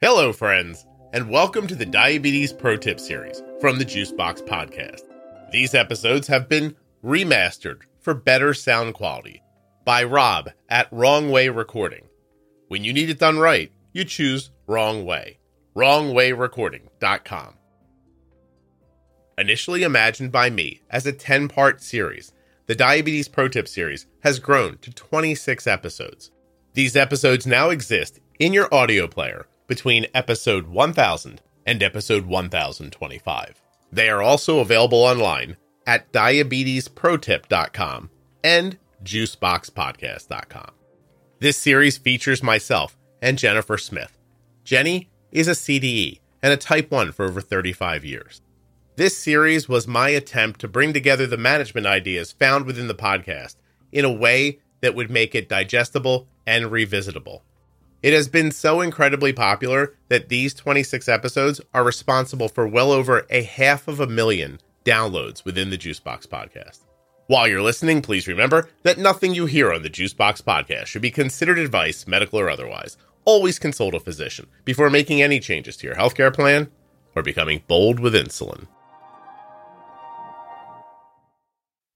Hello, friends, and welcome to the Diabetes Pro Tip series from the Juicebox Podcast. These episodes have been remastered for better sound quality by Rob at Wrong Way Recording. When you need it done right, you choose Wrong Way. WrongWayRecording.com. Initially imagined by me as a 10 part series, the Diabetes Pro Tip series has grown to 26 episodes. These episodes now exist in your audio player between episode 1000 and episode 1025. They are also available online at diabetesprotip.com and juiceboxpodcast.com. This series features myself and Jennifer Smith. Jenny is a CDE and a type 1 for over 35 years. This series was my attempt to bring together the management ideas found within the podcast in a way that would make it digestible and revisitable. It has been so incredibly popular that these 26 episodes are responsible for well over a half of a million downloads within the Juicebox podcast. While you're listening, please remember that nothing you hear on the Juicebox podcast should be considered advice, medical or otherwise. Always consult a physician before making any changes to your healthcare plan or becoming bold with insulin.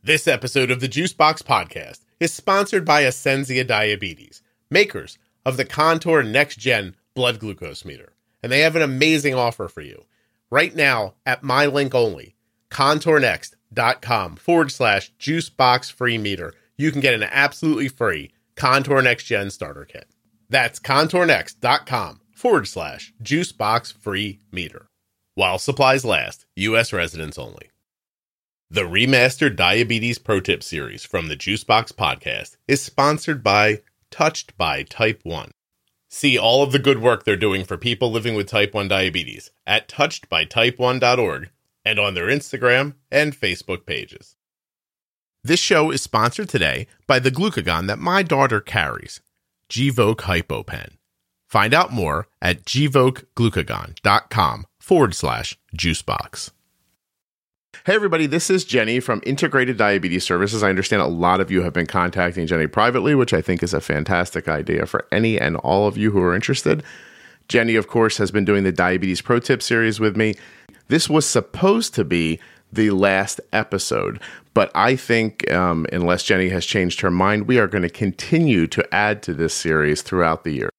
This episode of the Juicebox podcast is sponsored by Ascensia Diabetes, makers of the Contour Next Gen blood glucose meter. And they have an amazing offer for you. Right now, at my link only, contournext.com forward slash juicebox free meter, you can get an absolutely free Contour Next Gen starter kit. That's contournext.com forward slash juicebox free meter. While supplies last, U.S. residents only. The remastered Diabetes Pro Tip series from the Juicebox podcast is sponsored by Touched by Type 1. See all of the good work they're doing for people living with type 1 diabetes at touchedbytype1.org and on their Instagram and Facebook pages. This show is sponsored today by the glucagon that my daughter carries, Gvoke HypoPen. Find out more at gvokeglucagon.com forward slash juicebox. Hey, everybody, this is Jenny from Integrated Diabetes Services. I understand a lot of you have been contacting Jenny privately, which I think is a fantastic idea for any and all of you who are interested. Jenny, of course, has been doing the Diabetes Pro Tip series with me. This was supposed to be the last episode, but I think, um, unless Jenny has changed her mind, we are going to continue to add to this series throughout the year.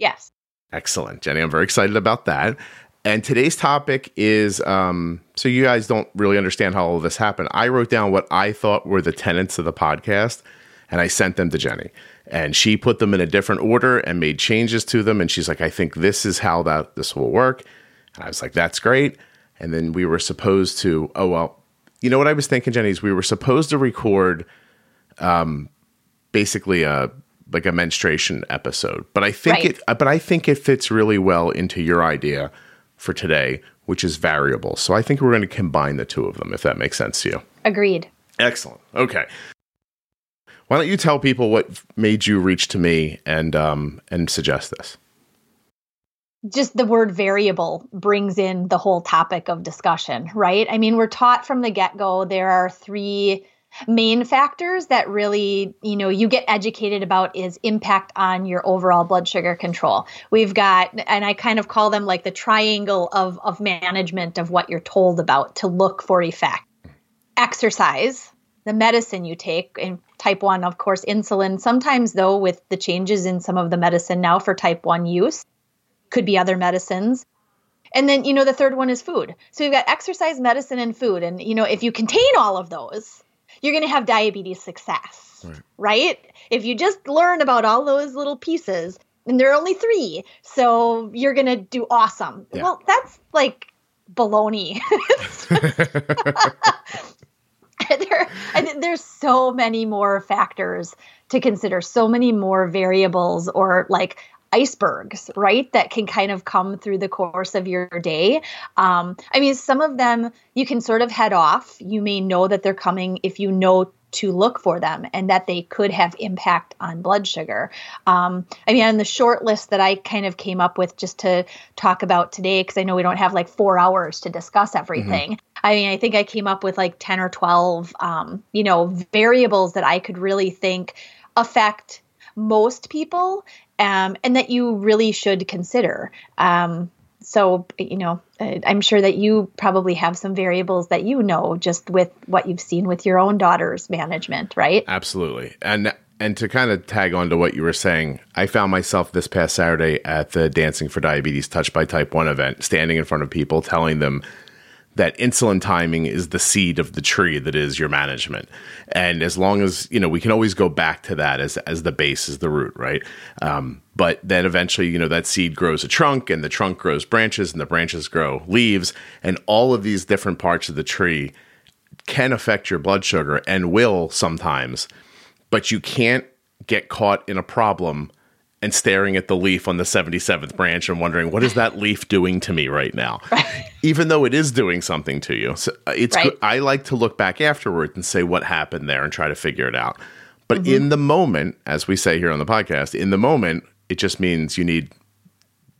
Yes. Excellent, Jenny. I'm very excited about that. And today's topic is um, so you guys don't really understand how all of this happened. I wrote down what I thought were the tenets of the podcast and I sent them to Jenny. And she put them in a different order and made changes to them. And she's like, I think this is how that this will work. And I was like, that's great. And then we were supposed to, oh well, you know what I was thinking, Jenny, is we were supposed to record um basically a like a menstruation episode. But I think Right. it but I think it fits really well into your idea for today, which is variable. So I think we're going to combine the two of them, if that makes sense to you. Agreed. Excellent. Okay. Why don't you tell people what made you reach to me and um, and suggest this? Just the word variable brings in the whole topic of discussion, right? I mean, we're taught from the get go there are three main factors that really, you know, you get educated about is impact on your overall blood sugar control. We've got, and I kind of call them like the triangle of, of management of what you're told about to look for effect. Exercise, the medicine you take in type 1 of course insulin sometimes though with the changes in some of the medicine now for type 1 use could be other medicines and then you know the third one is food so you've got exercise medicine and food and you know if you contain all of those you're going to have diabetes success Right. right if you just learn about all those little pieces and there are only three so you're going to do awesome Yeah. well that's like baloney there, there's so many more factors to consider, so many more variables or like icebergs, right? That can kind of come through the course of your day. Um, I mean, some of them you can sort of head off. You may know that they're coming if you know to look for them and that they could have impact on blood sugar. Um, I mean, on the short list that I kind of came up with just to talk about today, because I know we don't have like four hours to discuss everything. I mean, I think I came up with like 10 or 12, um, you know, variables that I could really think affect most people um, and that you really should consider. Um, so, you know, uh, I'm sure that you probably have some variables that you know just with what you've seen with your own daughter's management, right? Absolutely. And and to kind of tag on to what you were saying, I found myself this past Saturday at the Dancing for Diabetes Touched by Type 1 event, standing in front of people telling them that insulin timing is the seed of the tree that is your management. And as long as, you know, we can always go back to that as, as the base, as the root, right? Um, but then eventually, you know, that seed grows a trunk and the trunk grows branches and the branches grow leaves. And all of these different parts of the tree can affect your blood sugar and will sometimes, but you can't get caught in a problem and staring at the leaf on the 77th branch and wondering what is that leaf doing to me right now? Even though it is doing something to you. So uh, it's right. i like to look back afterward and say what happened there and try to figure it out. But mm-hmm. in the moment as we say here on the podcast in the moment it just means you need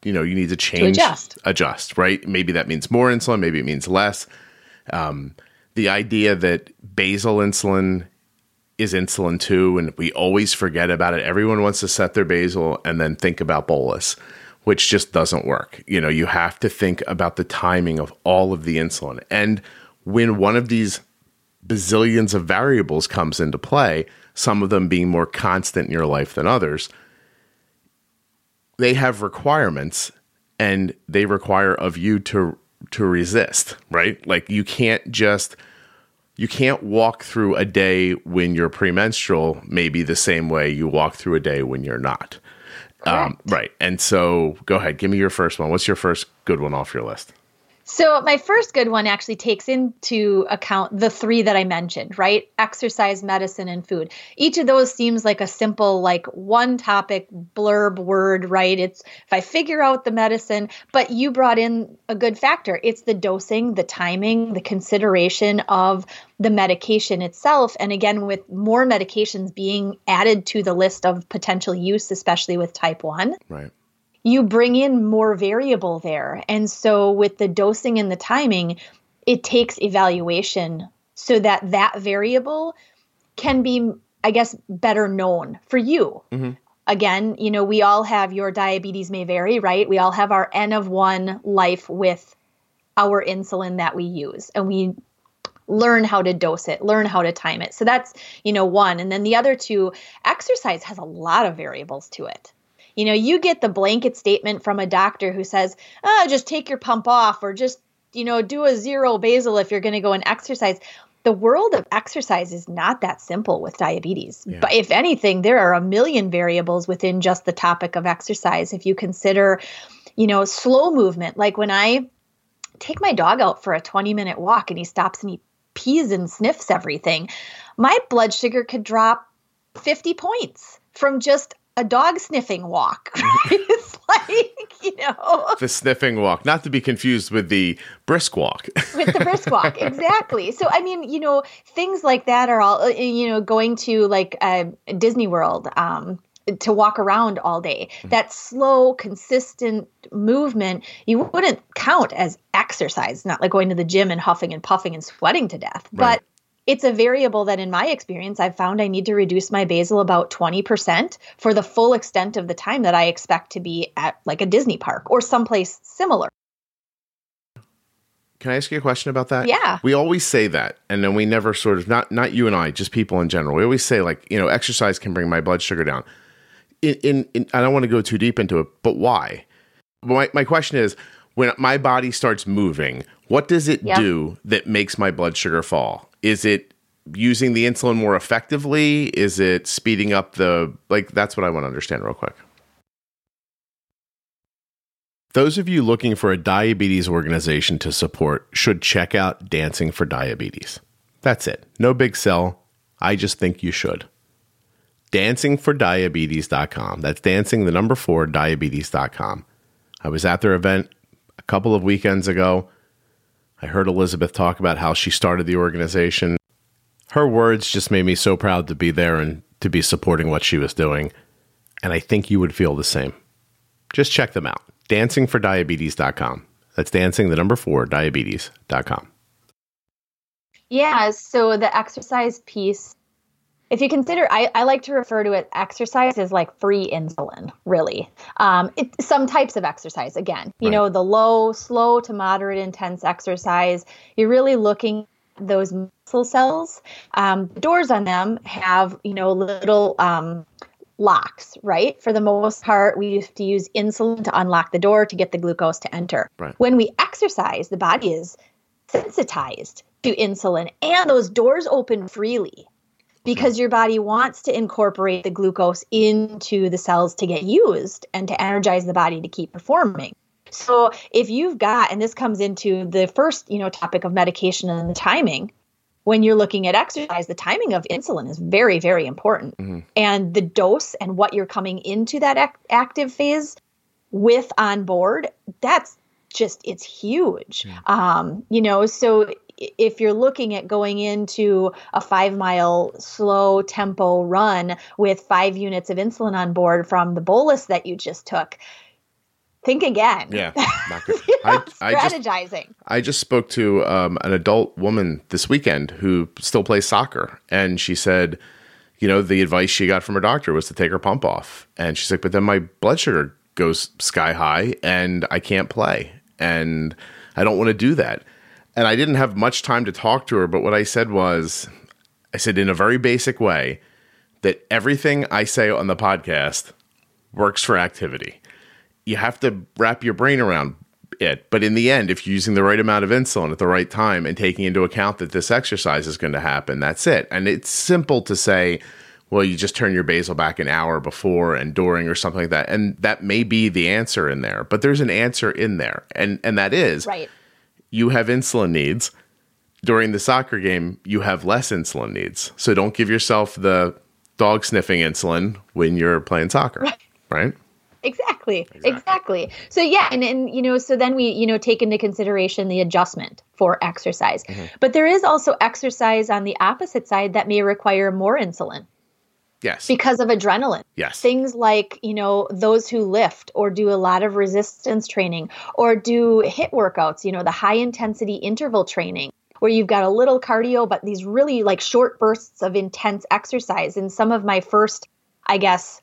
you know you need to change to adjust. adjust right? Maybe that means more insulin maybe it means less. Um, the idea that basal insulin is insulin too, and we always forget about it. Everyone wants to set their basal and then think about bolus, which just doesn't work. You know, you have to think about the timing of all of the insulin. And when one of these bazillions of variables comes into play, some of them being more constant in your life than others, they have requirements and they require of you to to resist, right? Like you can't just you can't walk through a day when you're premenstrual maybe the same way you walk through a day when you're not. Um, right. And so go ahead, give me your first one. What's your first good one off your list? So, my first good one actually takes into account the three that I mentioned, right? Exercise, medicine, and food. Each of those seems like a simple, like one topic blurb word, right? It's if I figure out the medicine, but you brought in a good factor. It's the dosing, the timing, the consideration of the medication itself. And again, with more medications being added to the list of potential use, especially with type 1. Right you bring in more variable there. And so with the dosing and the timing, it takes evaluation so that that variable can be I guess better known for you. Mm-hmm. Again, you know, we all have your diabetes may vary, right? We all have our N of 1 life with our insulin that we use and we learn how to dose it, learn how to time it. So that's, you know, one. And then the other two, exercise has a lot of variables to it. You know, you get the blanket statement from a doctor who says, oh, just take your pump off or just, you know, do a zero basal if you're going to go and exercise. The world of exercise is not that simple with diabetes. Yeah. But if anything, there are a million variables within just the topic of exercise. If you consider, you know, slow movement, like when I take my dog out for a 20 minute walk and he stops and he pees and sniffs everything, my blood sugar could drop 50 points from just a dog sniffing walk. Right? it's like, you know. The sniffing walk, not to be confused with the brisk walk. with the brisk walk, exactly. So, I mean, you know, things like that are all, uh, you know, going to like uh, Disney World. Um, to walk around all day. Mm-hmm. That slow, consistent movement, you wouldn't count as exercise, not like going to the gym and huffing and puffing and sweating to death. Right. But it's a variable that in my experience I've found I need to reduce my basal about 20% for the full extent of the time that I expect to be at like a Disney park or someplace similar. Can I ask you a question about that? Yeah. We always say that and then we never sort of not not you and I, just people in general. We always say like, you know, exercise can bring my blood sugar down. In, in, in I don't want to go too deep into it, but why? My my question is when my body starts moving, what does it yeah. do that makes my blood sugar fall? Is it using the insulin more effectively? Is it speeding up the like that's what I want to understand real quick. Those of you looking for a diabetes organization to support should check out Dancing for Diabetes. That's it. No big sell. I just think you should. Dancingfordiabetes.com. That's dancing the number 4 diabetes.com. I was at their event a couple of weekends ago. I heard Elizabeth talk about how she started the organization. Her words just made me so proud to be there and to be supporting what she was doing. And I think you would feel the same. Just check them out. Dancingfordiabetes.com. That's dancing, the number four, diabetes.com. Yeah. So the exercise piece if you consider, I, I like to refer to it exercise as like free insulin, really. Um, it, some types of exercise, again, you right. know, the low, slow to moderate intense exercise, you're really looking those muscle cells. Um, doors on them have, you know, little um, locks, right? For the most part, we used to use insulin to unlock the door to get the glucose to enter. Right. When we exercise, the body is sensitized to insulin and those doors open freely because your body wants to incorporate the glucose into the cells to get used and to energize the body to keep performing. So if you've got and this comes into the first, you know, topic of medication and the timing, when you're looking at exercise, the timing of insulin is very, very important. Mm-hmm. And the dose and what you're coming into that ac- active phase with on board, that's just, it's huge. Yeah. Um, you know, so if you're looking at going into a five mile slow tempo run with five units of insulin on board from the bolus that you just took, think again. Yeah, you know, I, strategizing. I just, I just spoke to um, an adult woman this weekend who still plays soccer, and she said, you know, the advice she got from her doctor was to take her pump off, and she's like, but then my blood sugar goes sky high, and I can't play, and I don't want to do that. And I didn't have much time to talk to her, but what I said was, I said in a very basic way that everything I say on the podcast works for activity. You have to wrap your brain around it. But in the end, if you're using the right amount of insulin at the right time and taking into account that this exercise is going to happen, that's it. And it's simple to say, well, you just turn your basal back an hour before and during or something like that. And that may be the answer in there, but there's an answer in there. And and that is right you have insulin needs. During the soccer game, you have less insulin needs. So don't give yourself the dog sniffing insulin when you're playing soccer, right? right? Exactly, exactly. Exactly. So yeah, and and you know, so then we, you know, take into consideration the adjustment for exercise. Mm-hmm. But there is also exercise on the opposite side that may require more insulin. Yes. Because of adrenaline. Yes. Things like, you know, those who lift or do a lot of resistance training or do HIIT workouts, you know, the high intensity interval training where you've got a little cardio, but these really like short bursts of intense exercise. And some of my first, I guess,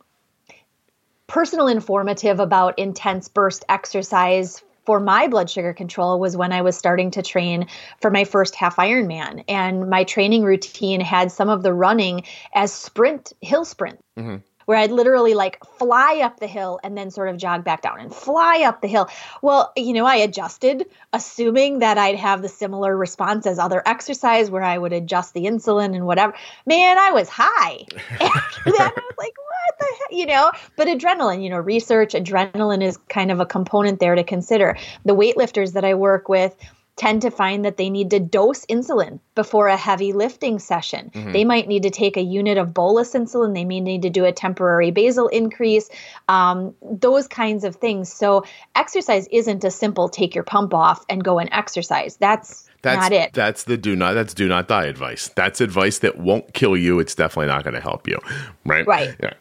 personal informative about intense burst exercise for my blood sugar control was when I was starting to train for my first half Ironman. And my training routine had some of the running as sprint, hill sprint. Mm-hmm where I'd literally like fly up the hill and then sort of jog back down and fly up the hill. Well, you know, I adjusted, assuming that I'd have the similar response as other exercise where I would adjust the insulin and whatever. Man, I was high. After that, I was like, what the heck? You know, but adrenaline, you know, research, adrenaline is kind of a component there to consider. The weightlifters that I work with, tend to find that they need to dose insulin before a heavy lifting session. Mm-hmm. They might need to take a unit of bolus insulin. They may need to do a temporary basal increase, um, those kinds of things. So, exercise isn't a simple take your pump off and go and exercise. That's that's not it. That's the do not that's do not die advice. That's advice that won't kill you. It's definitely not going to help you. Right. Right. Yeah.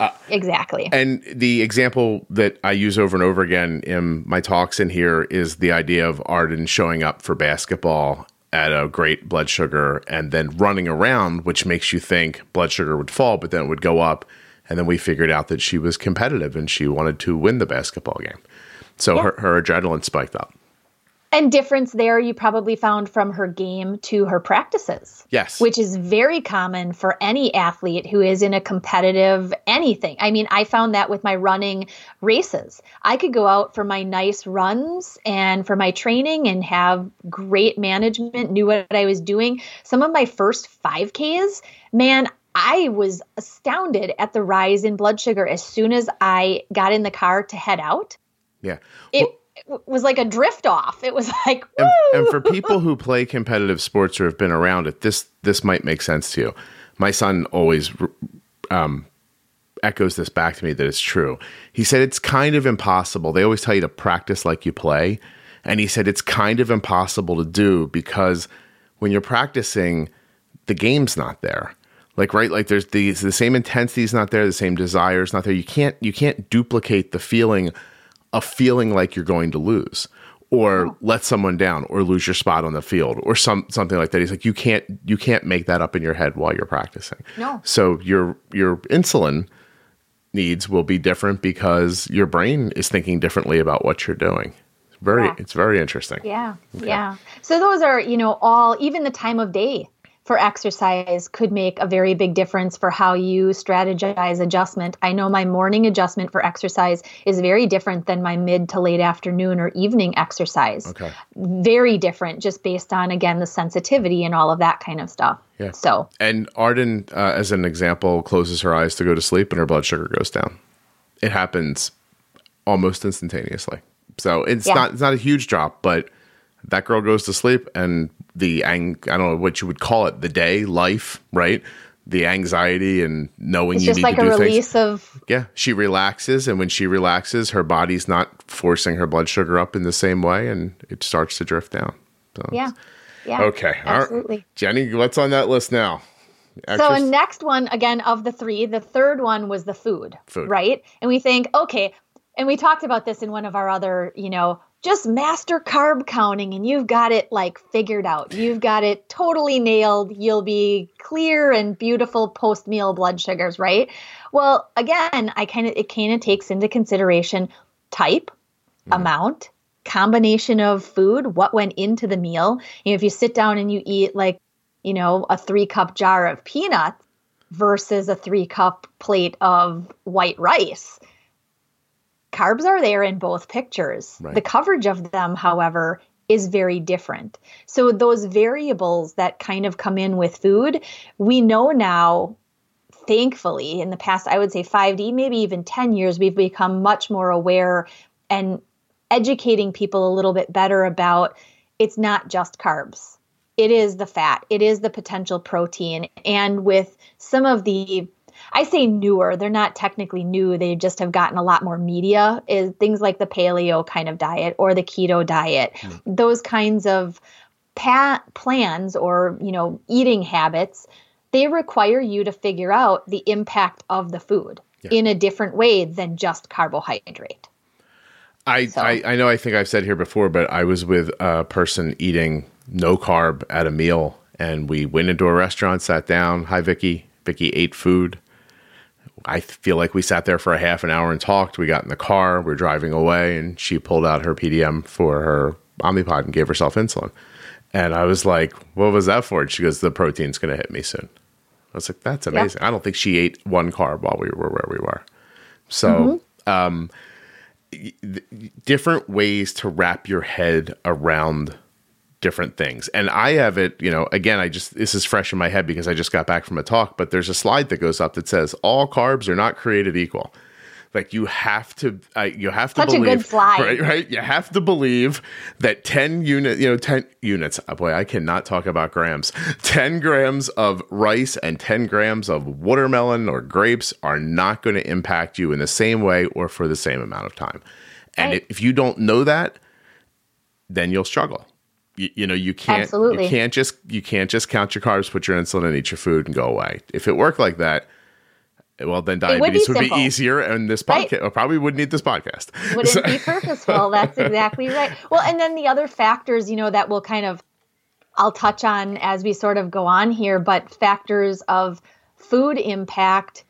Uh, exactly. And the example that I use over and over again in my talks in here is the idea of Arden showing up for basketball at a great blood sugar and then running around, which makes you think blood sugar would fall, but then it would go up. And then we figured out that she was competitive and she wanted to win the basketball game. So yeah. her, her adrenaline spiked up. And difference there you probably found from her game to her practices. Yes. Which is very common for any athlete who is in a competitive anything. I mean, I found that with my running races. I could go out for my nice runs and for my training and have great management, knew what I was doing. Some of my first 5Ks, man, I was astounded at the rise in blood sugar as soon as I got in the car to head out. Yeah. It well, was like a drift off. It was like, and, and, for people who play competitive sports or have been around it, this this might make sense to you. My son always um, echoes this back to me that it's true. He said it's kind of impossible. They always tell you to practice like you play, and he said it's kind of impossible to do because when you're practicing, the game's not there. Like right, like there's the the same intensity's not there, the same desire's not there. You can't you can't duplicate the feeling of feeling like you're going to lose or let someone down or lose your spot on the field or some something like that. He's like, you can't you can't make that up in your head while you're practicing. No. So your your insulin needs will be different because your brain is thinking differently about what you're doing. Very Correct. it's very interesting. Yeah. Yeah. So those are, you know, all even the time of day for exercise could make a very big difference for how you strategize adjustment. I know my morning adjustment for exercise is very different than my mid to late afternoon or evening exercise. Okay. Very different just based on again the sensitivity and all of that kind of stuff. Yeah. So, And Arden, uh, as an example, closes her eyes to go to sleep and her blood sugar goes down. It happens almost instantaneously. So it's Yeah. not it's not a huge drop, but that girl goes to sleep and the ang- I don't know what you would call it, the day, life, right? The anxiety and knowing it's you just need like to a do things. of Yeah, she relaxes, and when she relaxes, her body's not forcing her blood sugar up in the same way, and it starts to drift down. So, yeah. Yeah. Okay. Right. Absolutely. Jenny, what's on that list now? So next one again of the three, the third one was the food, Food. right? And we think, okay, and we talked about this in one of our other, you know, just master carb counting and you've got it like figured out. You've got it totally nailed. You'll be clear and beautiful post meal blood sugars, right? Well, again, I kind of it kind of takes into consideration type, mm-hmm. amount, combination of food, what went into the meal. You know, if you sit down and you eat like, you know, a three cup jar of peanuts versus a three cup plate of white rice, carbs are there in both pictures. Right. The coverage of them, however, is very different. So those variables that kind of come in with food, we know now thankfully in the past i would say 5d maybe even 10 years we've become much more aware and educating people a little bit better about it's not just carbs it is the fat it is the potential protein and with some of the i say newer they're not technically new they just have gotten a lot more media is things like the paleo kind of diet or the keto diet hmm. those kinds of pa- plans or you know eating habits they require you to figure out the impact of the food in a different way than just carbohydrate I, So- I, I know I think I've said here before, but I was with a person eating no carb at a meal, and we went into a restaurant, sat down. Hi, Vicky. Vicky ate food. I feel like we sat there for a half an hour and talked. We got in the car, we are driving away, and she pulled out her PDM for her Omnipod and gave herself insulin. And I was like, "What was that for?" And she goes, "The protein's going to hit me soon." I was like, "That's amazing." I don't think she ate one carb while we were where we were. So um different ways to wrap your head around different things. And I have it, you know, again, I just, this is fresh in my head because I just got back from a talk, but there's a slide that goes up that says all carbs are not created equal. Like you have to, uh, you have to Such a good believe, right? Right. You have to believe that 10 unit, you know, 10 units. Oh boy, I cannot talk about grams. 10 grams of rice and 10 grams of watermelon or grapes are not going to impact you in the same way or for the same amount of time. And Right. if you don't know that, then you'll struggle. You, you know, you can't Absolutely. you can't just you can't just count your carbs, put your insulin, and eat your food and go away. If it worked like that, well, then would be diabetes would be, easier, and this podcast or probably wouldn't need this podcast. wouldn't So- be purposeful. That's exactly right. Well, and then the other factors, you know, that will kind of I'll touch on as we sort of go on here, but factors of food impact,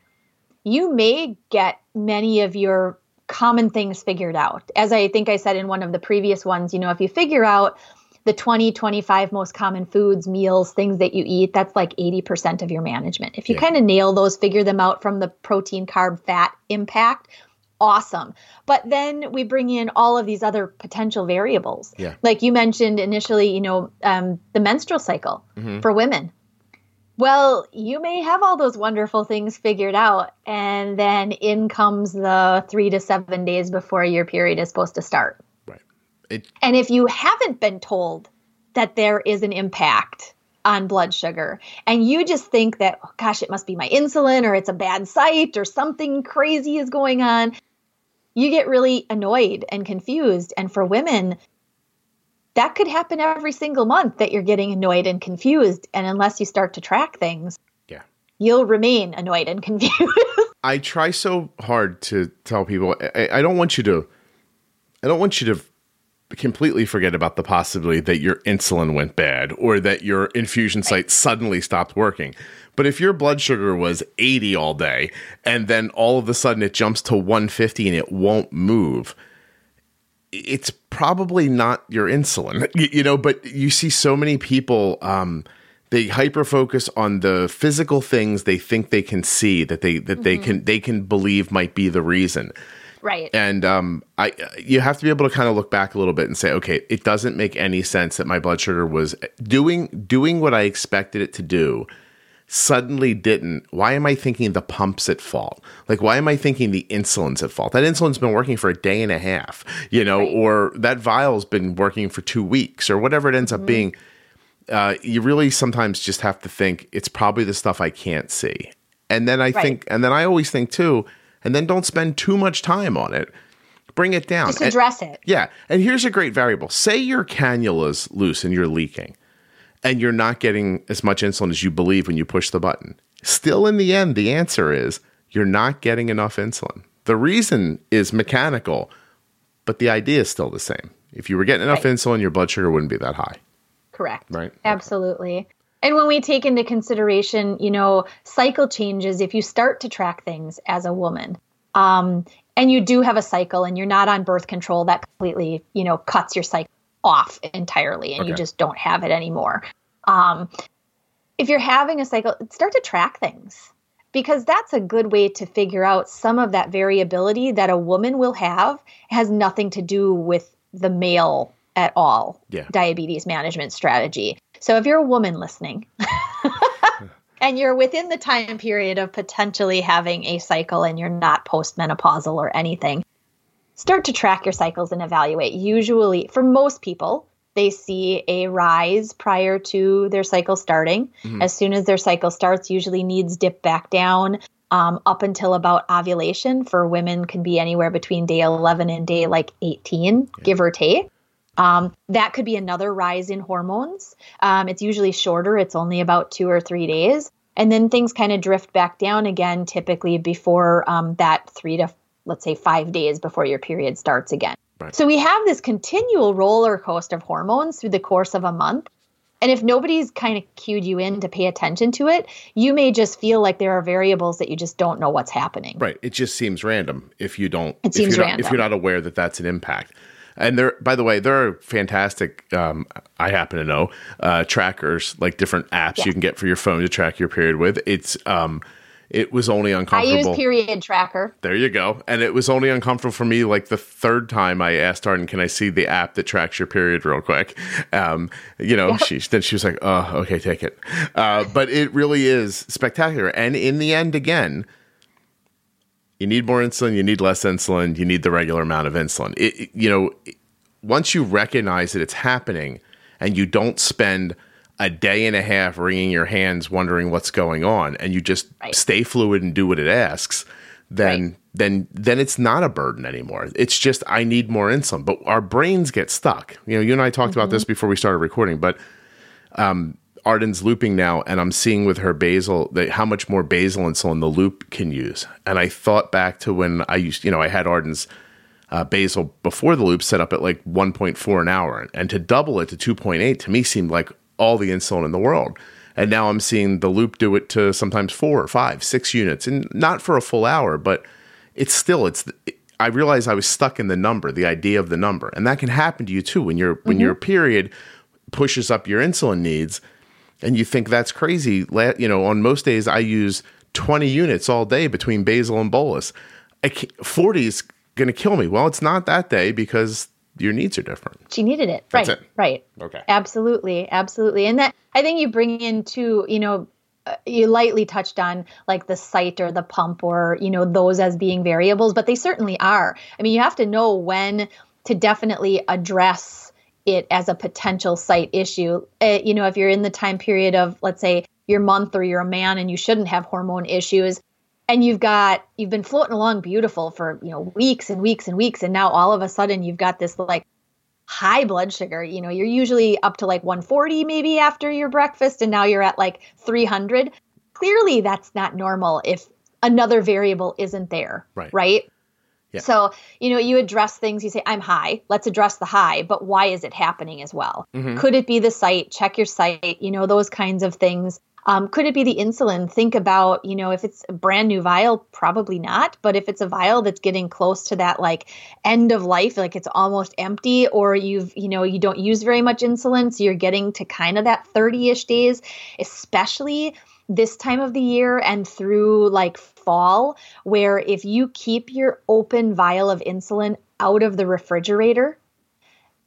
you may get many of your common things figured out. As I think I said in one of the previous ones, you know, if you figure out the 20, 25 most common foods, meals, things that you eat, that's like 80% of your management. If you Yeah. kind of nail those, figure them out from the protein, carb, fat impact, awesome. But then we bring in all of these other potential variables. Yeah. Like you mentioned initially, you know, um, the menstrual cycle Mm-hmm. for women. Well, you may have all those wonderful things figured out, and then in comes the three to seven days before your period is supposed to start. It, And if you haven't been told that there is an impact on blood sugar, and you just think that, oh, gosh, it must be my insulin or it's a bad site or something crazy is going on, you get really annoyed and confused. And for women, that could happen every single month that you're getting annoyed and confused. And unless you start to track things, yeah. you'll remain annoyed and confused. I try so hard to tell people I, I don't want you to I don't want you to completely forget about the possibility that your insulin went bad or that your infusion site suddenly stopped working. But if your blood sugar was 80 all day and then all of a sudden it jumps to 150 and it won't move, it's probably not your insulin, you, know, but you see so many people, um, they hyper focus on the physical things they think they can see that they that mm-hmm. they can they can believe might be the reason right and um i you have to be able to kind of look back a little bit and say okay it doesn't make any sense that my blood sugar was doing doing what i expected it to do suddenly didn't, why am I thinking the pump's at fault? Like, why am I thinking the insulin's at fault? That insulin's been working for a day and a half, you know, right. or that vial's been working for two weeks, or whatever it ends mm-hmm. up being. Uh, you really sometimes just have to think it's probably the stuff I can't see. And then I right. think, and then I always think too, and then don't spend too much time on it. Bring it down. Just address and, it. Yeah. And here's a great variable. Say your cannula's loose and you're leaking and you're not getting as much insulin as you believe when you push the button. Still, in the end, the answer is you're not getting enough insulin. The reason is mechanical, but the idea is still the same. If you were getting enough right. insulin, your blood sugar wouldn't be that high. Correct. Right. Absolutely. Okay. And when we take into consideration, you know, cycle changes, if you start to track things as a woman, um, and you do have a cycle and you're not on birth control, that completely, you know, cuts your cycle off entirely and okay. you just don't have it anymore. Um, if you're having a cycle, start to track things because that's a good way to figure out some of that variability that a woman will have has nothing to do with the male at all yeah. diabetes management strategy. So if you're a woman listening and you're within the time period of potentially having a cycle and you're not postmenopausal or anything, start to track your cycles and evaluate. Usually, for most people, they see a rise prior to their cycle starting. Mm-hmm. As soon as their cycle starts, usually needs dip back down um, up until about ovulation. For women, can be anywhere between day 11 and day like 18, yeah. give or take. Um, that could be another rise in hormones. Um, it's usually shorter, it's only about two or three days. And then things kind of drift back down again, typically before um, that three to let's say five days before your period starts again. Right. So we have this continual roller coaster of hormones through the course of a month. And if nobody's kind of cued you in to pay attention to it, you may just feel like there are variables that you just don't know what's happening. Right. It just seems random if you don't. It seems if random not, if you're not aware that that's an impact. And there, by the way, there are fantastic. Um, I happen to know uh, trackers like different apps yeah. you can get for your phone to track your period with. It's um, it was only uncomfortable. I use period tracker. There you go. And it was only uncomfortable for me like the third time I asked Arden, can I see the app that tracks your period real quick? Um, you know, yep. she then she was like, oh, okay, take it. Uh, but it really is spectacular. And in the end, again, you need more insulin, you need less insulin, you need the regular amount of insulin. It, it, you know, once you recognize that it's happening and you don't spend – a day and a half wringing your hands wondering what's going on and you just right. stay fluid and do what it asks then right. then then it's not a burden anymore it's just i need more insulin but our brains get stuck you know you and i talked mm-hmm. about this before we started recording but um Arden's looping now, and I'm seeing with her basal that how much more basal insulin the loop can use. And I thought back to when I used, you know, I had Arden's uh, basal before the loop set up at like 1.4 an hour, and to double it to 2.8 to me seemed like all the insulin in the world. And now I'm seeing the loop do it to sometimes four or five, six units, and not for a full hour, but it's still it's. I realized I was stuck in the number, the idea of the number, and that can happen to you too when your mm-hmm. when your period pushes up your insulin needs, and you think that's crazy. You know, on most days I use 20 units all day between basal and bolus. 40 is going to kill me. Well, it's not that day because your needs are different. She needed it. That's right. It. Right. Okay. Absolutely. Absolutely. And that I think you bring into, you know, uh, you lightly touched on like the site or the pump or, you know, those as being variables, but they certainly are. I mean, you have to know when to definitely address it as a potential site issue. Uh, you know, if you're in the time period of, let's say, your month or you're a man and you shouldn't have hormone issues, and you've got you've been floating along beautiful for you know weeks and weeks and weeks and now all of a sudden you've got this like high blood sugar. You know you're usually up to like 140 maybe after your breakfast and now you're at like 300 clearly that's not normal if another variable isn't there right. right Yeah. So, you know, you address things, you say, I'm high. Let's address the high, but why is it happening as well? Mhm. Could it be the site? Check your site, you know, those kinds of things. Um, could it be the insulin? Think about, you know, if it's a brand new vial, probably not. But if it's a vial that's getting close to that like end of life, like it's almost empty, or you've, you know, you don't use very much insulin, so you're getting to kind of that 30 ish days, especially this time of the year and through like fall, where if you keep your open vial of insulin out of the refrigerator,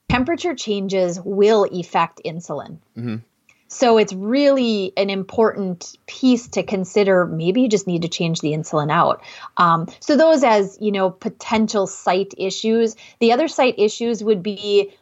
temperature changes will affect insulin. Mhm. So it's really an important piece to consider. Maybe you just need to change the insulin out. Um, so those as you know potential site issues. The other site issues would be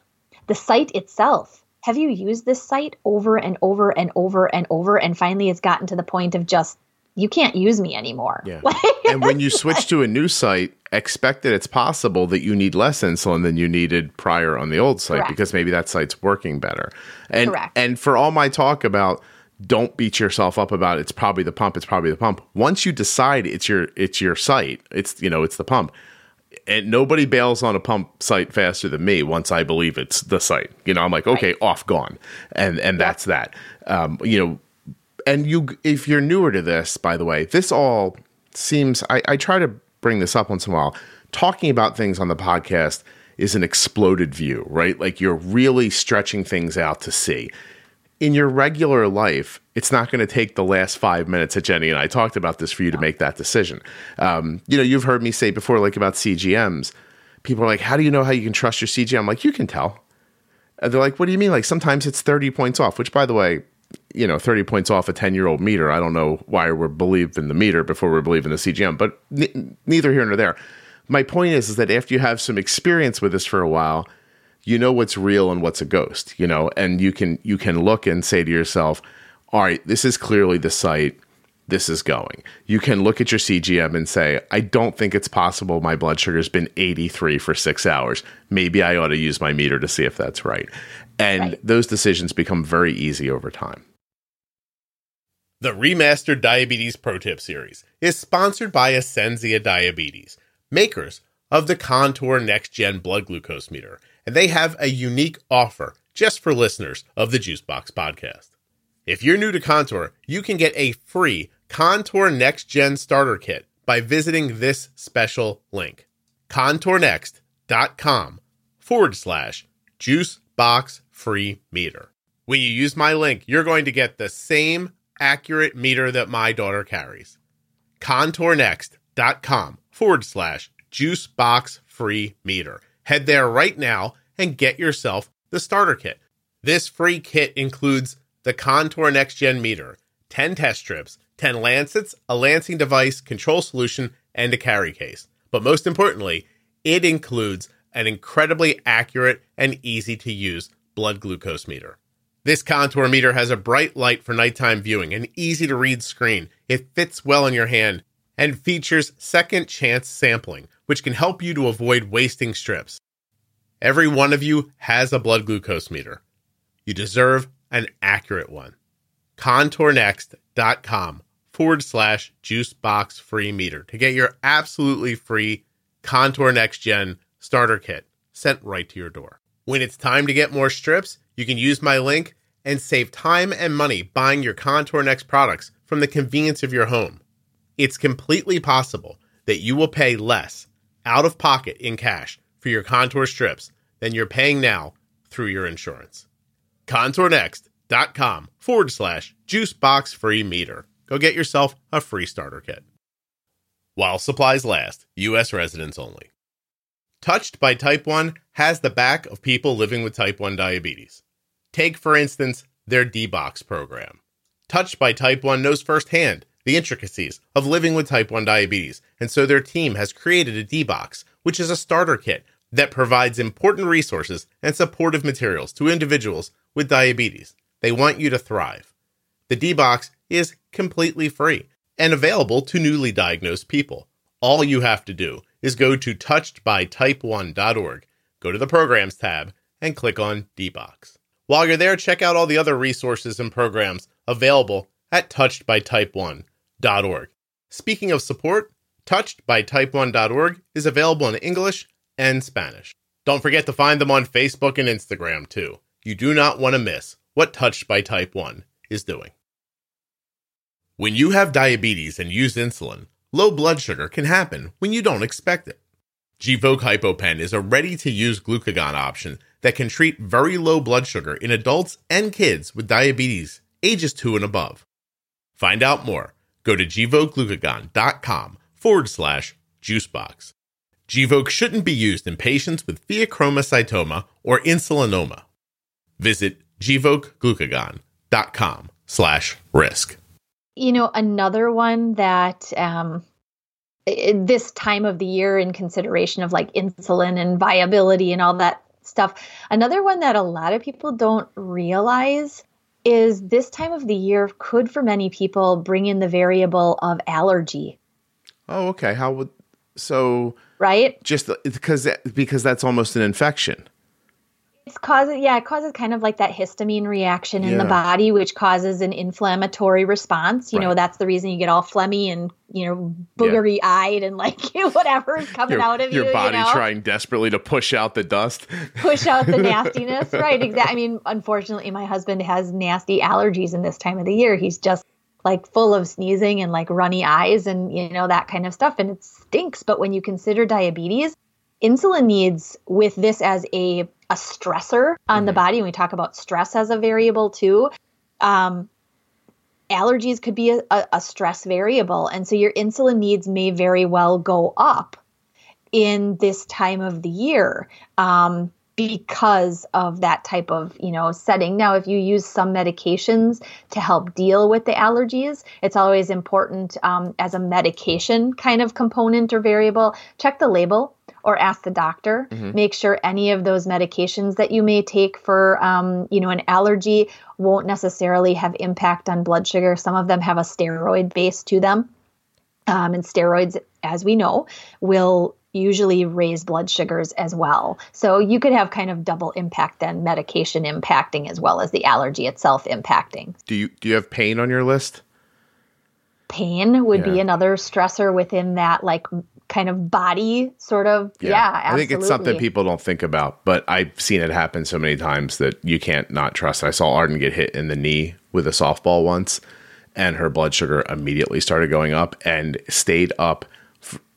the site itself. Have you used this site over and over and over and over, and finally it's gotten to the point of just you can't use me anymore. Yeah. and when you switch to a new site, expect that it's possible that you need less insulin than you needed prior on the old site Correct. because maybe that site's working better. And Correct. and for all my talk about don't beat yourself up about it's probably the pump, it's probably the pump. Once you decide it's your it's your site, it's you know, it's the pump. And nobody bails on a pump site faster than me once I believe it's the site. You know, I'm like, okay, off gone. And and that's that. Um, you know, and you if you're newer to this by the way this all seems I, I try to bring this up once in a while talking about things on the podcast is an exploded view right like you're really stretching things out to see in your regular life it's not going to take the last five minutes that jenny and i talked about this for you to make that decision um, you know you've heard me say before like about cgms people are like how do you know how you can trust your cgm I'm like you can tell and they're like, what do you mean? Like sometimes it's 30 points off, which by the way, you know, 30 points off a 10 year old meter. I don't know why we're believing the meter before we're believing the CGM, but n- neither here nor there. My point is, is that after you have some experience with this for a while, you know what's real and what's a ghost, you know, and you can, you can look and say to yourself, all right, this is clearly the site this is going. You can look at your CGM and say, I don't think it's possible my blood sugar's been 83 for six hours. Maybe I ought to use my meter to see if that's right. And Right. those decisions become very easy over time. The Remastered Diabetes Pro Tip series is sponsored by Ascensia Diabetes, makers of the Contour Next Gen Blood Glucose Meter, and they have a unique offer just for listeners of the Juicebox podcast. If you're new to Contour, you can get a free Contour Next Gen starter kit by visiting this special link contournext.com forward slash juicebox free meter. When you use my link, you're going to get the same accurate meter that my daughter carries. Contournext.com forward slash juicebox free meter. Head there right now and get yourself the starter kit. This free kit includes the Contour Next Gen meter, 10 test strips, 10 lancets, a lancing device, control solution, and a carry case. But most importantly, it includes an incredibly accurate and easy to use blood glucose meter. This contour meter has a bright light for nighttime viewing, an easy to read screen. It fits well in your hand and features second chance sampling, which can help you to avoid wasting strips. Every one of you has a blood glucose meter. You deserve an accurate one. Contournext.com forward slash juicebox free meter to get your absolutely free Contour Next Gen starter kit sent right to your door. When it's time to get more strips, you can use my link and save time and money buying your Contour Next products from the convenience of your home. It's completely possible that you will pay less out of pocket in cash for your Contour strips than you're paying now through your insurance. ContourNext.com forward slash juicebox free meter. Go get yourself a free starter kit. While supplies last, U.S. residents only. Touched by Type 1 has the back of people living with Type 1 diabetes. Take, for instance, their D-Box program. Touched by Type 1 knows firsthand the intricacies of living with Type 1 diabetes, and so their team has created a D-Box, which is a starter kit that provides important resources and supportive materials to individuals with diabetes. They want you to thrive. The D-Box is completely free and available to newly diagnosed people. All you have to do is go to touchedbytype1.org, go to the programs tab, and click on D-Box. While you're there, check out all the other resources and programs available at touchedbytype1.org. Speaking of support, Touchedbytype1.org is available in English and Spanish. Don't forget to find them on Facebook and Instagram too. You do not want to miss what Touched by Type 1 is doing. When you have diabetes and use insulin, low blood sugar can happen when you don't expect it. Gvoke HypoPen is a ready to use glucagon option that can treat very low blood sugar in adults and kids with diabetes ages 2 and above. Find out more. Go to gvokeglucagon.com forward slash juicebox. Gvoke shouldn't be used in patients with pheochromocytoma or insulinoma. Visit gvokeglucagon.com slash risk. You know, another one that um, this time of the year in consideration of like insulin and viability and all that stuff. Another one that a lot of people don't realize is this time of the year could for many people bring in the variable of allergy. Oh, okay. How would so right? Just because because that's almost an infection. It's causes yeah, it causes kind of like that histamine reaction in yeah. the body, which causes an inflammatory response. You right. know, that's the reason you get all phlegmy and you know boogery eyed and like whatever is coming your, out of your you. Body you know? trying desperately to push out the dust, push out the nastiness. right? Exactly. I mean, unfortunately, my husband has nasty allergies in this time of the year. He's just like full of sneezing and like runny eyes and you know that kind of stuff, and it stinks. But when you consider diabetes, insulin needs with this as a a stressor on mm-hmm. the body, and we talk about stress as a variable too. Um, allergies could be a, a, stress variable, and so your insulin needs may very well go up in this time of the year. Um, because of that type of you know setting now if you use some medications to help deal with the allergies it's always important um, as a medication kind of component or variable check the label or ask the doctor. Mm-hmm. Make sure any of those medications that you may take for, um, you know, an allergy won't necessarily have impact on blood sugar. Some of them have a steroid base to them, um, and steroids, as we know, will usually raise blood sugars as well. So you could have kind of double impact then medication impacting as well as the allergy itself impacting. Do you do you have pain on your list? Pain would yeah. be another stressor within that like kind of body sort of yeah, yeah i think it's something people don't think about but i've seen it happen so many times that you can't not trust i saw arden get hit in the knee with a softball once and her blood sugar immediately started going up and stayed up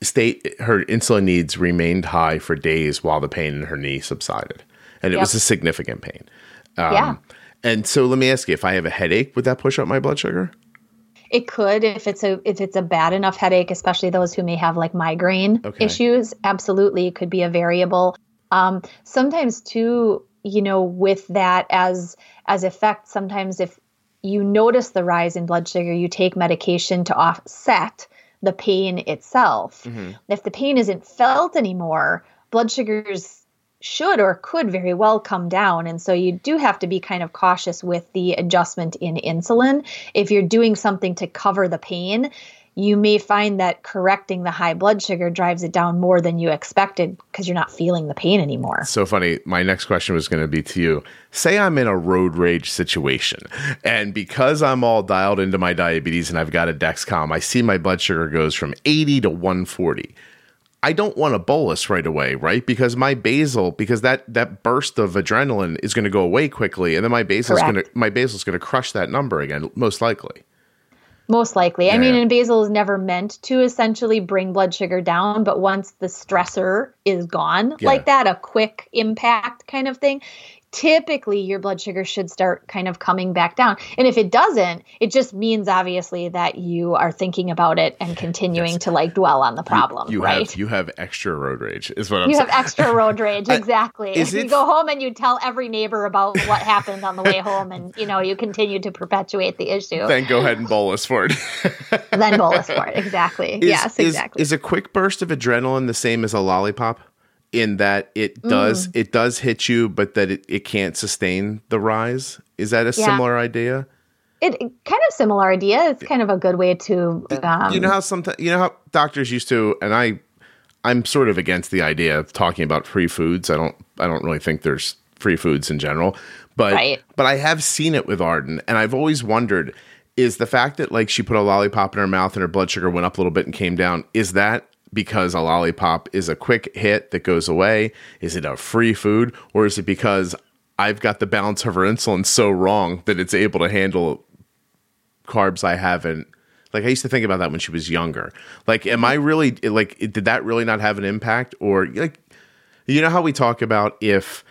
stayed her insulin needs remained high for days while the pain in her knee subsided and it yep. was a significant pain um, yeah and so let me ask you if i have a headache would that push up my blood sugar it could if it's a if it's a bad enough headache, especially those who may have like migraine okay. issues. Absolutely, it could be a variable. Um, sometimes too, you know, with that as as effect, sometimes if you notice the rise in blood sugar, you take medication to offset the pain itself. Mm-hmm. If the pain isn't felt anymore, blood sugars should or could very well come down. And so you do have to be kind of cautious with the adjustment in insulin. If you're doing something to cover the pain, you may find that correcting the high blood sugar drives it down more than you expected because you're not feeling the pain anymore. So funny. My next question was going to be to you. Say I'm in a road rage situation, and because I'm all dialed into my diabetes and I've got a Dexcom, I see my blood sugar goes from 80 to 140. I don't want a bolus right away, right? Because my basal, because that that burst of adrenaline is going to go away quickly, and then my basal is going to my basal is going to crush that number again, most likely. Most likely. Yeah. I mean, and basal is never meant to essentially bring blood sugar down, but once the stressor is gone, yeah. like that, a quick impact kind of thing, typically your blood sugar should start kind of coming back down. And if it doesn't, it just means obviously that you are thinking about it and continuing yes. to like dwell on the problem. You, you right? have you have extra road rage, is what I'm you saying. have extra road rage, exactly. Is you go home and you tell every neighbor about what happened on the way home, and you know you continue to perpetuate the issue. Then go ahead and bolus for it. then bolus for it, exactly. Is, yes, exactly. Is, is a quick burst of adrenaline the same as a lollipop? In that it does mm. it does hit you, but that it, it can't sustain the rise. Is that a yeah. similar idea? It kind of similar idea. It's kind of a good way to. Um, you know how sometimes you know how doctors used to, and I, I'm sort of against the idea of talking about free foods. I don't I don't really think there's free foods in general, but right. but I have seen it with Arden, and I've always wondered is the fact that like she put a lollipop in her mouth and her blood sugar went up a little bit and came down is that because a lollipop is a quick hit that goes away? Is it a free food? Or is it because i've got the balance of her insulin so wrong that it's able to handle carbs i haven't? Like i used to think about that when she was younger. Like am i really like did that really not have an impact? Or like you know how we talk about if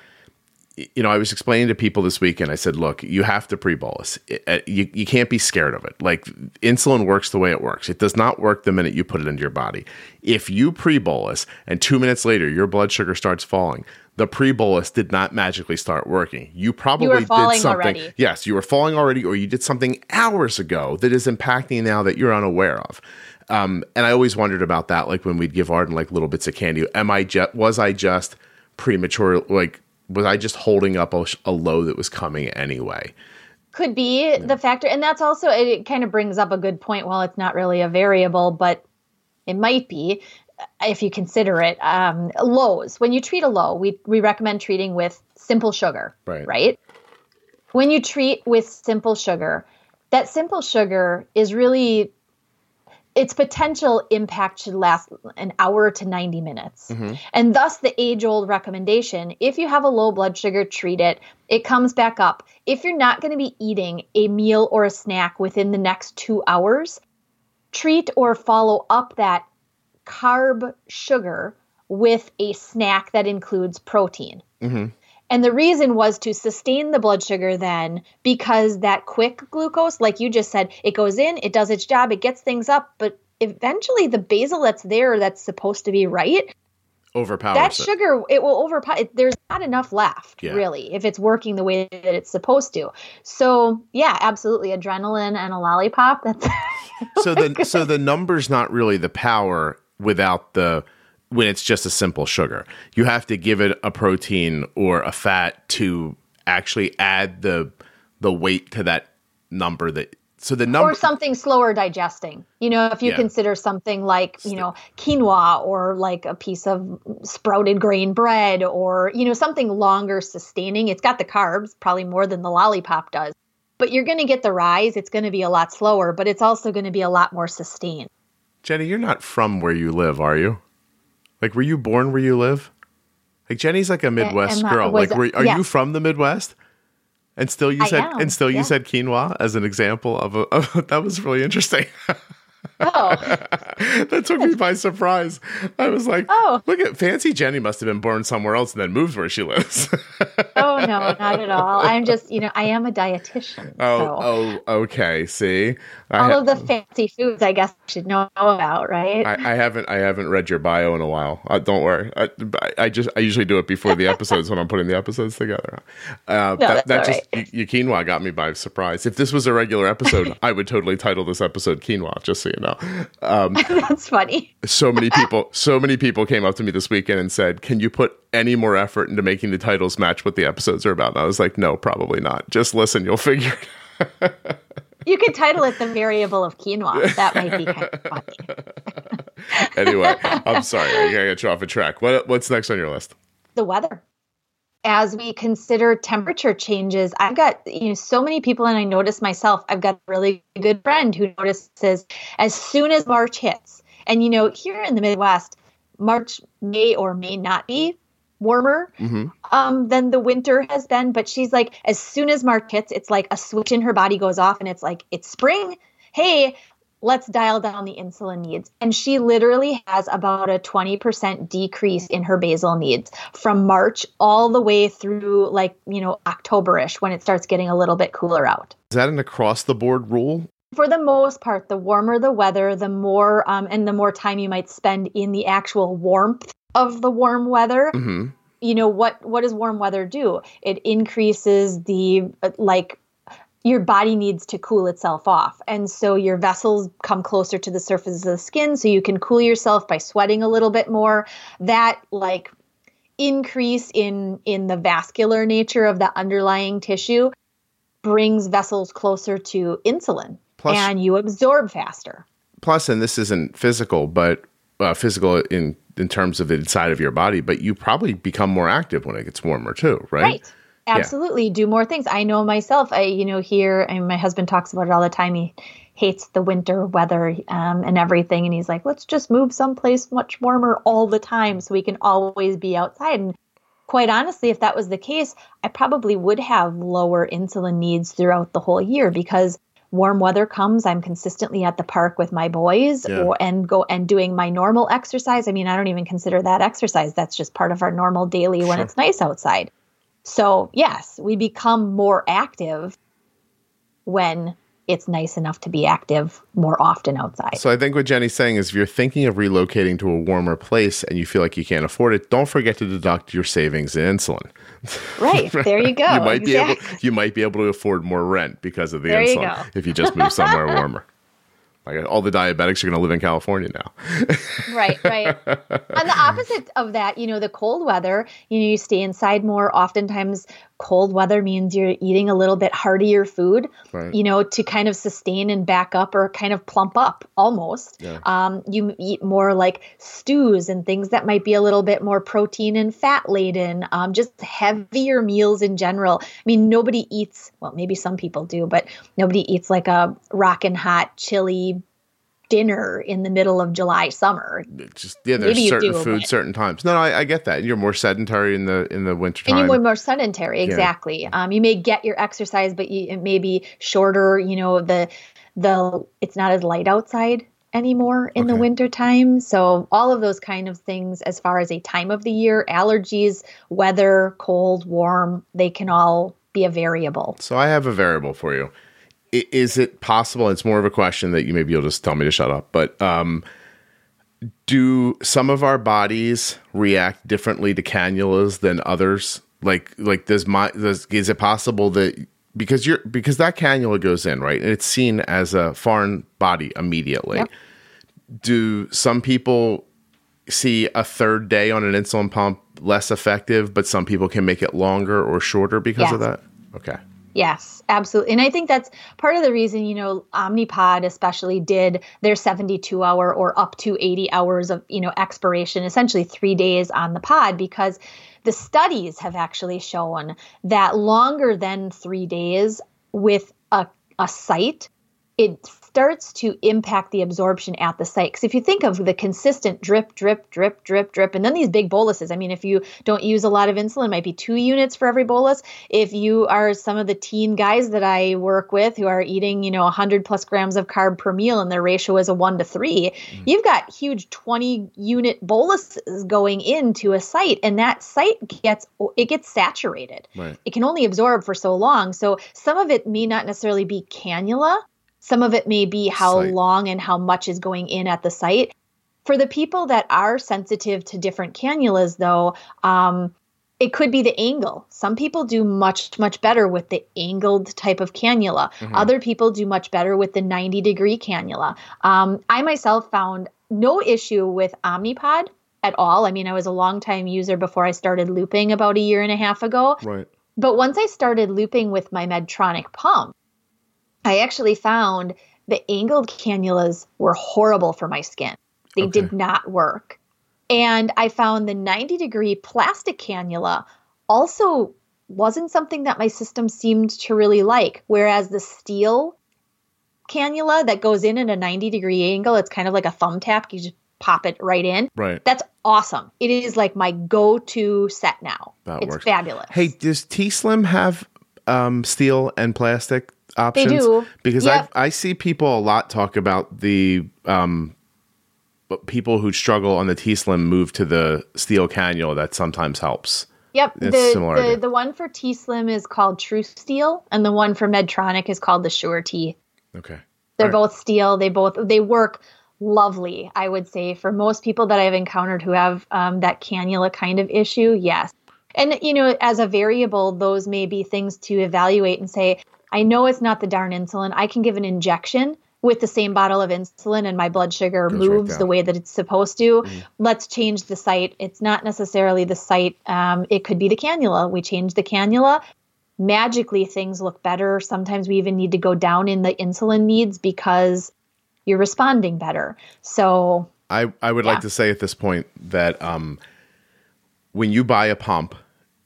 you know, I was explaining to people this weekend. I said, "Look, you have to pre-bolus. It, uh, you you can't be scared of it. Like insulin works the way it works. It does not work the minute you put it into your body. If you pre-bolus and two minutes later your blood sugar starts falling, the pre-bolus did not magically start working. You probably You did something. already. Yes, you were falling already, or you did something hours ago that is impacting now that you're unaware of. Um, and I always wondered about that. Like when we'd give Arden like little bits of candy. Am I just was I just premature? Like was I just holding up a, a low that was coming anyway? could be the factor and that's also it, it kind of brings up a good point While it's not really a variable but it might be uh, if you consider it um, lows when you treat a low we, we recommend treating with simple sugar Right. right when you treat with simple sugar that simple sugar is really its potential impact should last an hour to 90 minutes. Mm-hmm. And thus, the age old recommendation if you have a low blood sugar, treat it. It comes back up. If you're not going to be eating a meal or a snack within the next two hours, treat or follow up that carb sugar with a snack that includes protein. Mm-hmm. And the reason was to sustain the blood sugar then because that quick glucose, like you just said, it goes in, it does its job, it gets things up, but eventually the basal that's there that's supposed to be right, Overpowers that it. sugar, it will overpower. It, there's not enough left, Yeah. really, if it's working the way that it's supposed to. So, yeah, absolutely. Adrenaline and a lollipop, that's. so the so the number's not really the power without the when it's just a simple sugar. You have to give it a protein or a fat to actually add the the weight to that number that so the number or something slower digesting. You know, if you Yeah. consider something like, you know, quinoa or like a piece of sprouted grain bread or, you know, something longer sustaining. It's got the carbs, probably more than the lollipop does. But you're going to get the rise. It's going to be a lot slower, but it's also going to be a lot more sustained. Jenny, you're not from where you live, are you? Like were you born where you live? Like Jenny's like a Midwest I- girl. Like were, are you from the Midwest? And still you I said am, and still you yeah. said quinoa as an example of a of, that was really interesting. Oh, that took me by surprise. I was like, Oh. look at fancy Jenny must have been born somewhere else and then moved where she lives. oh no, not at all. I'm just, you know, I am a dietitian. oh, so oh, okay. See, I, all ha- of the fancy foods I guess I should know about, right? I, I haven't, I haven't read your bio in a while. Uh, don't worry. I, I just, I usually do it before the episodes when I'm putting the episodes together. Uh, that that's that all just, your quinoa got me by surprise. If this was a regular episode, I would totally title this episode quinoa. Just so you know. Um, That's funny. so many people so many people came up to me this weekend and said can you put any more effort into making the titles match what the episodes are about and i was like no probably not just listen you'll figure it You could title it the variable of quinoa. That might be kind of funny. anyway i'm sorry i get you off a track what, what's next on your list the weather. As we consider temperature changes, I've got you know so many people, and I notice myself. I've got a really good friend who notices as soon as March hits, and you know here in the Midwest, March may or may not be warmer um, than the winter has been. But she's like, as soon as March hits, it's like a switch in her body goes off, and it's like it's spring. Hey, let's dial down the insulin needs. And she literally has about a 20% decrease in her basal needs from March all the way through like, you know, Octoberish when it starts getting a little bit cooler out. is that an across the board rule For the most part, the warmer the weather, the more um, and the more time you might spend in the actual warmth of the warm weather. hmm You know what? What does warm weather do? It increases the uh, like your body needs to cool itself off. And so your vessels come closer to the surface of the skin so you can cool yourself by sweating a little bit more. That like increase in in the vascular nature of the underlying tissue brings vessels closer to insulin Plus- and you absorb faster. plus and this isn't physical but uh, physical in in terms of inside of your body but you probably become more active when it gets warmer too right, Right. Absolutely yeah. do more things. I know myself. I you know here, and my husband talks about it all the time. He hates the winter weather um, and everything, and he's like, let's just move someplace much warmer all the time so we can always be outside. And quite honestly, if that was the case, I probably would have lower insulin needs throughout the whole year because warm weather comes, I'm consistently at the park with my boys yeah. or, and go and doing my normal exercise. I mean, I don't even consider that exercise. That's just part of our normal daily sure. when it's nice outside. So, yes, we become more active when it's nice enough to be active more often outside. So I think what Jenny's saying is if you're thinking of relocating to a warmer place and you feel like you can't afford it, don't forget to deduct your savings in insulin. Right. There you go. you might exactly. be able you might be able to afford more rent because of the there insulin if you just move somewhere warmer. Like all the diabetics are going to live in California now. right, right. On the opposite of that, you know, the cold weather, you know, you stay inside more. Oftentimes, cold weather means you're eating a little bit heartier food, right. you know, to kind of sustain and back up or kind of plump up almost. Yeah. Um, you eat more like stews and things that might be a little bit more protein and fat laden, um, just heavier meals in general. I mean, nobody eats, well, maybe some people do, but nobody eats like a rockin' hot chili dinner in the middle of July summer. Just yeah, there's certain food, certain times. No, no I, I, get that. You're more sedentary in the in the winter time. And you're more sedentary, exactly. Yeah. Um, you may get your exercise, but you, it may be shorter. You know, the the it's not as light outside anymore in okay. the winter time. So all of those kind of things as far as a time of the year, allergies, weather, cold, warm, they can all be a variable. So I have a variable for you is it possible? It's more of a question that you maybe you'll just tell me to shut up. But um, do some of our bodies react differently to cannulas than others? Like, like does my does is it possible that because you're because that cannula goes in right and it's seen as a foreign body immediately? Yep. Do some people see a third day on an insulin pump less effective, but some people can make it longer or shorter because of that? Okay. Yes, absolutely. And I think that's part of the reason, you know, Omnipod especially did their 72 hour or up to 80 hours of, you know, expiration, essentially three days on the pod, because the studies have actually shown that longer than three days with a, a site, it starts to impact the absorption at the site. Because if you think of the consistent drip, drip, drip, drip, drip, and then these big boluses, I mean, if you don't use a lot of insulin, might be two units for every bolus. If you are some of the teen guys that I work with who are eating, you know, 100 plus grams of carb per meal and their ratio is a one to 3 mm-hmm. you've got huge 20 unit boluses going into a site, and that site gets it gets saturated. Right. It can only absorb for so long. So some of it may not necessarily be cannula some of it may be how site. long and how much is going in at the site. For the people that are sensitive to different cannulas, though, um, it could be the angle. Some people do much, much better with the angled type of cannula. Mm-hmm. Other people do much better with the 90 degree cannula. Um, I myself found no issue with Omnipod at all. I mean, I was a long time user before I started looping about a year and a half ago. Right. But once I started looping with my Medtronic pump, I actually found the angled cannulas were horrible for my skin. They okay. did not work. And I found the 90 degree plastic cannula also wasn't something that my system seemed to really like. Whereas the steel cannula that goes in at a 90 degree angle, it's kind of like a thumb thumbtack. You just pop it right in. Right. That's awesome. It is like my go to set now. That it's works. fabulous. Hey, does T Slim have um, steel and plastic options? They do. Because yep. I I see people a lot talk about the um, people who struggle on the T Slim move to the steel cannula that sometimes helps. Yep. It's the, the, the one for T Slim is called TruSteel, and the one for Medtronic is called the Sure T. Okay. They're both steel. They both they work lovely. I would say for most people that I've encountered who have um, that cannula kind of issue, yes. And you know, as a variable, those may be things to evaluate and say, I know it's not the darn insulin. I can give an injection with the same bottle of insulin and my blood sugar Goes moves right the way that it's supposed to. Mm-hmm. Let's change the site. It's not necessarily the site. Um, it could be the cannula. We change the cannula. Magically, things look better. Sometimes we even need to go down in the insulin needs because you're responding better. So, I, I would yeah. like to say at this point that um, when you buy a pump,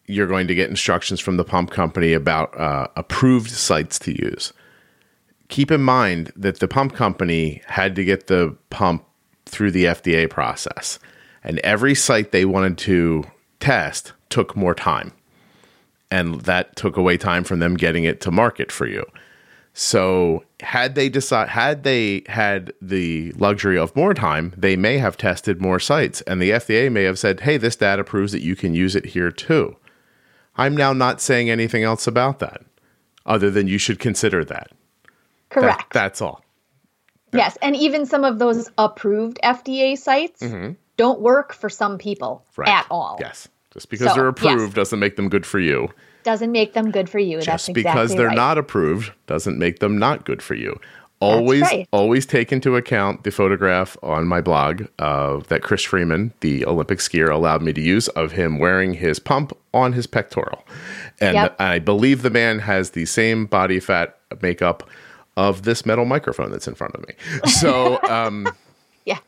you're going to get instructions from the pump company about uh, approved sites to use. Keep in mind that the pump company had to get the pump through the FDA process, and every site they wanted to test took more time. And that took away time from them getting it to market for you. So had they decide had they had the luxury of more time, they may have tested more sites and the FDA may have said, "Hey, this data proves that you can use it here too." I'm now not saying anything else about that other than you should consider that. Correct. That, that's all. Yes, and even some of those approved FDA sites mm-hmm. don't work for some people Right. at all. Yes. Just because So, they're yes. approved doesn't make them good for you. Doesn't make them good for you. That's Just exactly because they're right. not approved doesn't make them not good for you. Always, right. always take into account the photograph on my blog uh, that Kris Freeman, the Olympic skier, allowed me to use of him wearing his pump on his pectoral. And Yep. I believe the man has the same body fat makeup of this metal microphone that's in front of me. So um, Yeah.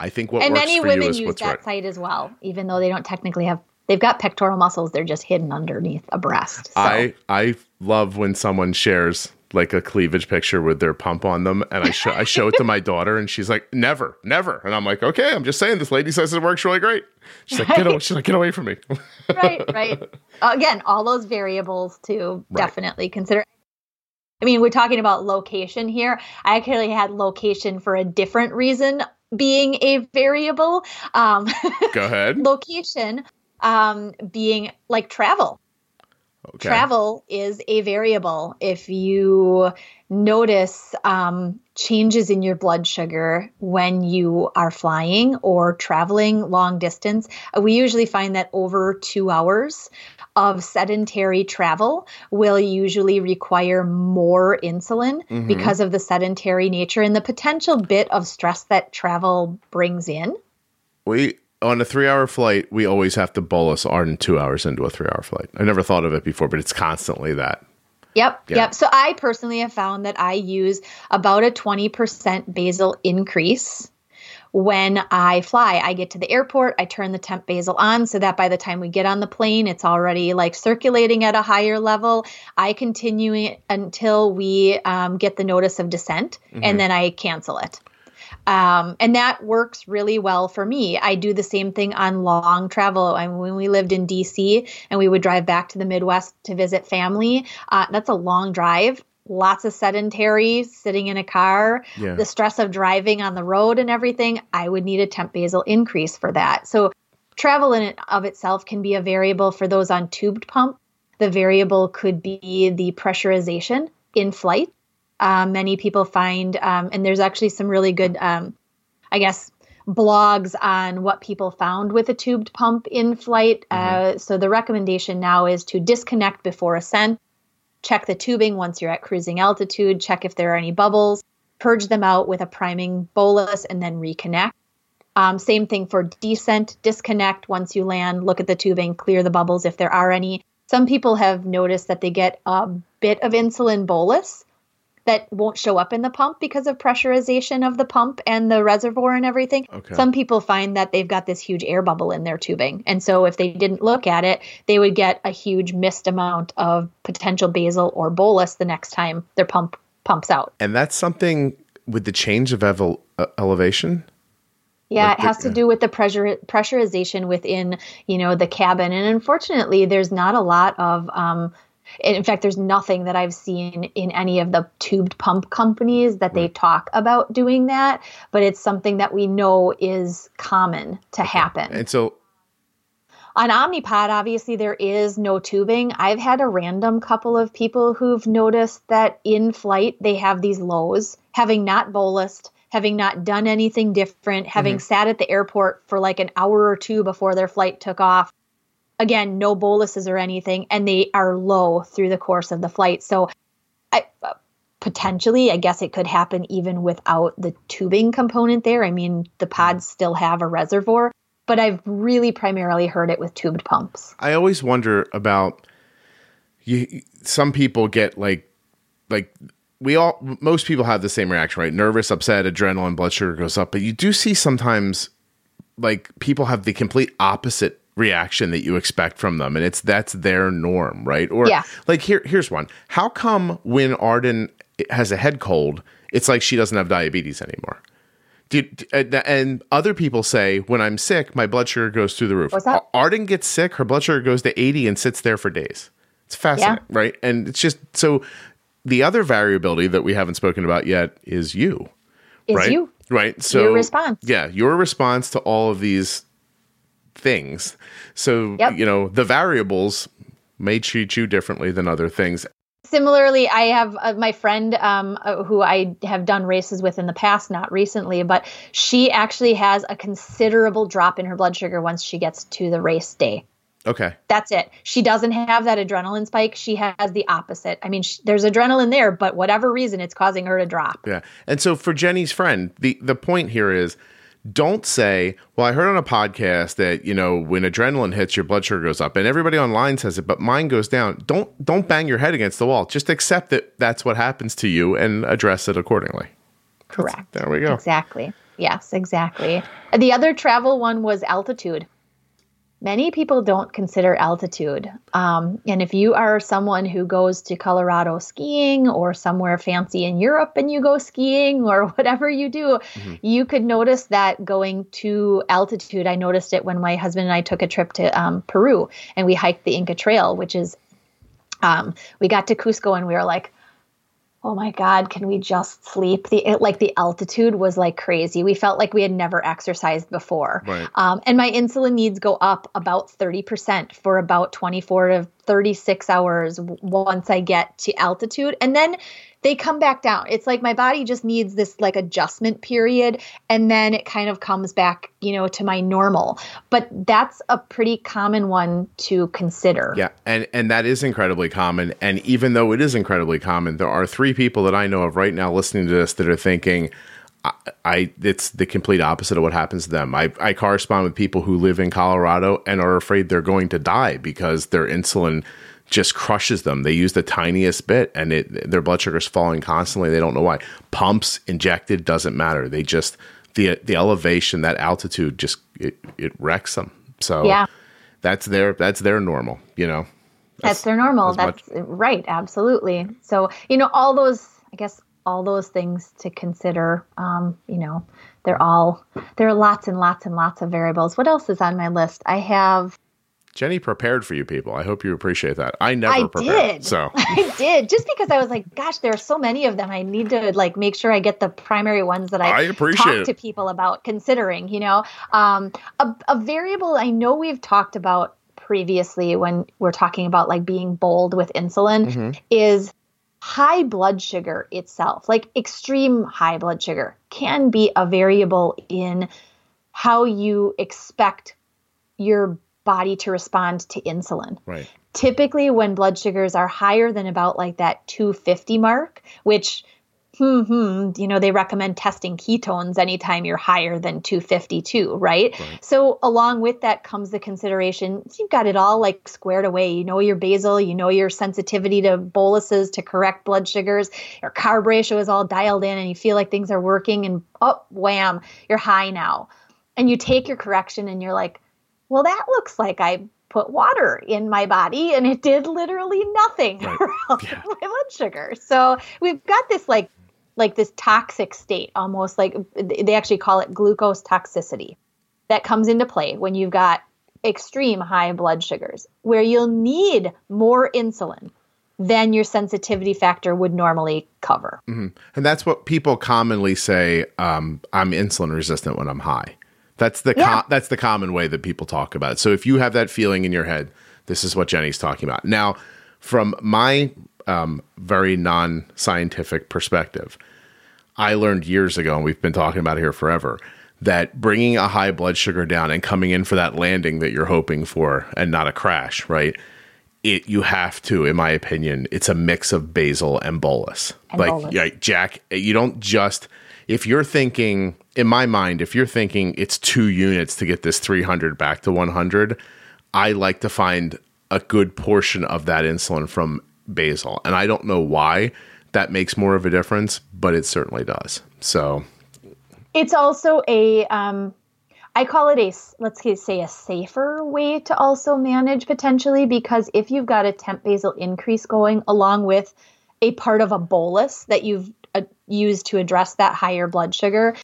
I think what and works many for you women is use what's that right. site as well, even though they don't technically have. They've got pectoral muscles; they're just hidden underneath a breast. So. I I love when someone shares like a cleavage picture with their pump on them, and I show I show it to my daughter, and she's like, "Never, never," and I'm like, "Okay, I'm just saying, this lady says it works really great." She's like, "Get away!" She's like, "Get away from me." right, right. Again, all those variables to Right. definitely consider. I mean, we're talking about location here. I actually had location for a different reason being a variable. Um, Go ahead. location um, being like travel. Okay. Travel is a variable. If you notice um, changes in your blood sugar when you are flying or traveling long distance, uh, we usually find that over two hours of sedentary travel will usually require more insulin Mhm. because of the sedentary nature and the potential bit of stress that travel brings in. We on a three-hour flight, we always have to bolus on two hours into a three-hour flight. I never thought of it before, but it's constantly that. Yep, Yeah. yep. So I personally have found that I use about a 20% basal increase when I fly. I get to the airport, I turn the temp basal on so that by the time we get on the plane, it's already like circulating at a higher level. I continue it until we um, get the notice of descent and then I cancel it. Um, and that works really well for me. I do the same thing on long travel. I mean, when we lived in DC and we would drive back to the Midwest to visit family, uh, that's a long drive. Lots of sedentary, sitting in a car, Yeah. the stress of driving on the road and everything. I would need a temp basal increase for that. So, travel in and of itself can be a variable for those on tubed pump. The variable could be the pressurization in flight. Uh, many people find, um, and there's actually some really good, um, I guess, blogs on what people found with a tubed pump in flight. Uh, so the recommendation now is to disconnect before ascent, check the tubing once you're at cruising altitude, check if there are any bubbles, purge them out with a priming bolus, and then reconnect. Um, same thing for descent, disconnect once you land, look at the tubing, clear the bubbles if there are any. Some people have noticed that they get a bit of insulin bolus that won't show up in the pump because of pressurization of the pump and the reservoir and everything. Okay. Some people find that they've got this huge air bubble in their tubing. And so if they didn't look at it, they would get a huge missed amount of potential basal or bolus the next time their pump pumps out. And that's something with the change of evel- uh, elevation. Yeah, it has to do with the pressure pressurization within, you know, the cabin. And unfortunately, there's not a lot of um in fact, there's nothing that I've seen in any of the tubed pump companies that they talk about doing that, but it's something that we know is common to happen. And so On Omnipod, obviously, there is no tubing. I've had a random couple of people who've noticed that in flight they have these lows, having not bolused, having not done anything different, having mm-hmm. sat at the airport for like an hour or two before their flight took off. Again, no boluses or anything, and they are low through the course of the flight. So, I, potentially, I guess it could happen even without the tubing component there. I mean, the pods still have a reservoir, but I've really primarily heard it with tubed pumps. I always wonder about you. Some people get like, like we all, most people have the same reaction, right? Nervous, upset, adrenaline, blood sugar goes up. But you do see sometimes, like people have the complete opposite reaction that you expect from them and it's that's their norm right? Or Yeah. like here here's one. How come when arden has a head cold it's like she doesn't have diabetes anymore? Did, and, uh, and other people say when i'm sick my blood sugar goes through the roof. Arden gets sick her blood sugar goes to 80 and sits there for days. It's fascinating right? And it's just so the other variability that we haven't spoken about yet is you Is right? you. right? So Your response. yeah your response to all of these things so Yep. you know the variables may treat you differently than other things Similarly, I have uh, my friend um, uh, who I have done races with in the past, not recently, but she actually has a considerable drop in her blood sugar once she gets to the race day. okay That's it. She doesn't have that adrenaline spike. She has the opposite. I mean, sh- there's adrenaline there, but whatever reason, it's causing her to drop. yeah and so for jenny's friend the the point here is don't say well i heard on a podcast that you know when adrenaline hits your blood sugar goes up and everybody online says it but mine goes down don't don't bang your head against the wall just accept that that's what happens to you and address it accordingly Correct. there we go Exactly. Yes, exactly. The other travel one was altitude. Many people don't consider altitude. Um, and if you are someone who goes to Colorado skiing or somewhere fancy in Europe and you go skiing or whatever you do, you could notice that going to altitude. I noticed it when my husband and I took a trip to um, Peru and we hiked the Inca Trail, which is, um, we got to Cusco and we were like, oh my god can we just sleep? The it, like the altitude was like crazy. We felt like we had never exercised before. Right. um, and my insulin needs go up about 30% for about 24 to 36 hours once i get to altitude. And then they come back down it's like my body just needs this like adjustment period and then it kind of comes back you know to my normal but that's a pretty common one to consider Yeah, and and that is incredibly common. And even though it is incredibly common, there are three people that I know of right now listening to this that are thinking, I, I it's the complete opposite of what happens to them. I I correspond with people who live in Colorado and are afraid they're going to die because their insulin just crushes them. They use the tiniest bit and it their blood sugar's falling constantly. They don't know why. Pumps, injected, doesn't matter. They just the the elevation, that altitude just it, it wrecks them. So Yeah. that's their that's their normal, you know. that's their normal that's right absolutely so you know all those i guess all those things to consider um, you know they're all there are lots and lots and lots of variables what else is on my list i have Jenny prepared for you people. I hope you appreciate that. I never I prepared. did. So i did just because i was like gosh there are so many of them i need to like make sure i get the primary ones that i, I appreciate talk it. to people about considering you know um, a, a variable i know we've talked about previously when we're talking about like being bold with insulin Mm-hmm. is high blood sugar itself like extreme high blood sugar can be a variable in how you expect your body to respond to insulin. Right. typically when blood sugars are higher than about like that 250 mark which hmm, hmm, you know they recommend testing ketones anytime you're higher than 252 right? so along with that comes the consideration you've got it all like squared away. You know your basal you know your sensitivity to boluses to correct blood sugars. Your carb ratio is all dialed in and you feel like things are working and oh wham you're high now. And you take your correction and you're like well, that looks like I put water in my body and it did literally nothing Right. Yeah. my blood sugar. So we've got this like like this toxic state almost like they actually call it glucose toxicity that comes into play when you've got extreme high blood sugars where you'll need more insulin than your sensitivity factor would normally cover. And that's what people commonly say. Um, I'm insulin resistant when I'm high. That's the Yeah. co- that's the common way that people talk about it. So if you have that feeling in your head, this is what Jenny's talking about. Now, from my um, very non-scientific perspective, I learned years ago, and we've been talking about it here forever, that bringing a high blood sugar down and coming in for that landing that you're hoping for and not a crash, right? It you have to, in my opinion, it's a mix of basal and bolus. And like, bolus. like Jack, you don't just if you're thinking in my mind, if you're thinking it's two units to get this 300 back to 100, I like to find a good portion of that insulin from basal, and I don't know why that makes more of a difference, but it certainly does. So It's also a um I call it a let's say a safer way to also manage potentially because if you've got a temp basal increase going along with a part of a bolus that you've uh, used to address that higher blood sugar,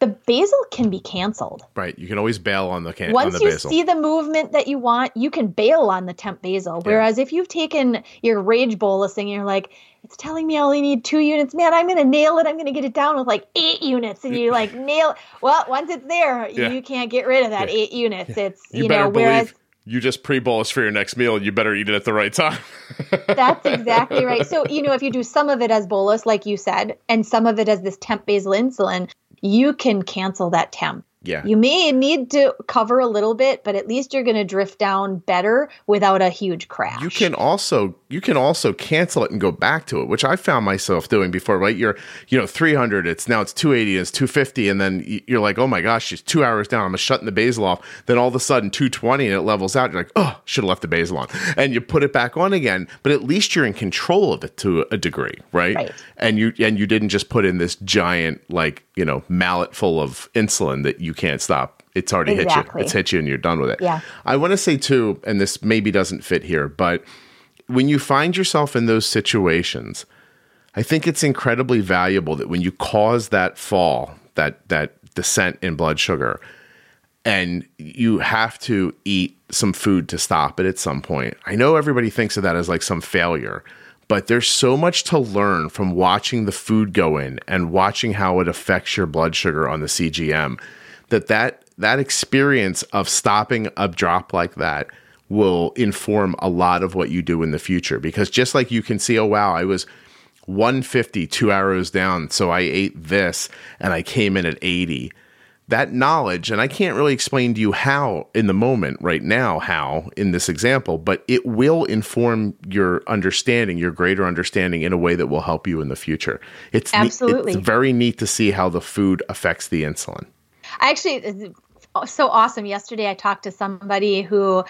the basal can be canceled. Right. You can always bail on the can- Once on the you see the movement that you want, you can bail on the temp basal. Whereas if you've taken your rage bolusing and you're like, it's telling me I only need two units, man, I'm gonna nail it. I'm gonna get it down with like eight units. And you like nail well, once it's there, Yeah. you can't get rid of that eight units. It's you, you, better know, whereas believe you just pre-bolus for your next meal and you better eat it at the right time. That's exactly right. So, you know, if you do some of it as bolus, like you said, and some of it as this temp basal insulin, you can cancel that temp. yeah. You may need to cover a little bit, but at least you're going to drift down better without a huge crash. You can also you can also cancel it and go back to it, which I found myself doing before. Right, you're you know 300, it's now it's 280, it's 250, and then you're like, oh my gosh, she's two hours down. I'm shutting the basal off. Then all of a sudden 220 and it levels out. You're like, oh, should have left the basal on, and you put it back on again. But at least you're in control of it to a degree, right? Right. And you and you didn't just put in this giant like you know mallet full of insulin that you can't stop. It's already hit you. It's hit you, and you're done with it. Yeah. I want to say too, and this maybe doesn't fit here, but when you find yourself in those situations, I think it's incredibly valuable that when you cause that fall, that that descent in blood sugar, and you have to eat some food to stop it at some point. I know everybody thinks of that as like some failure, but there's so much to learn from watching the food go in and watching how it affects your blood sugar on the CGM that that that experience of stopping a drop like that will inform a lot of what you do in the future because just like you can see oh wow I was 150 two arrows down so I ate this and I came in at 80 that knowledge and I can't really explain to you how in the moment right now how in this example but it will inform your understanding your greater understanding in a way that will help you in the future it's ne- Absolutely. it's very neat to see how the food affects the insulin I actually, it's so awesome. Yesterday, I talked to somebody who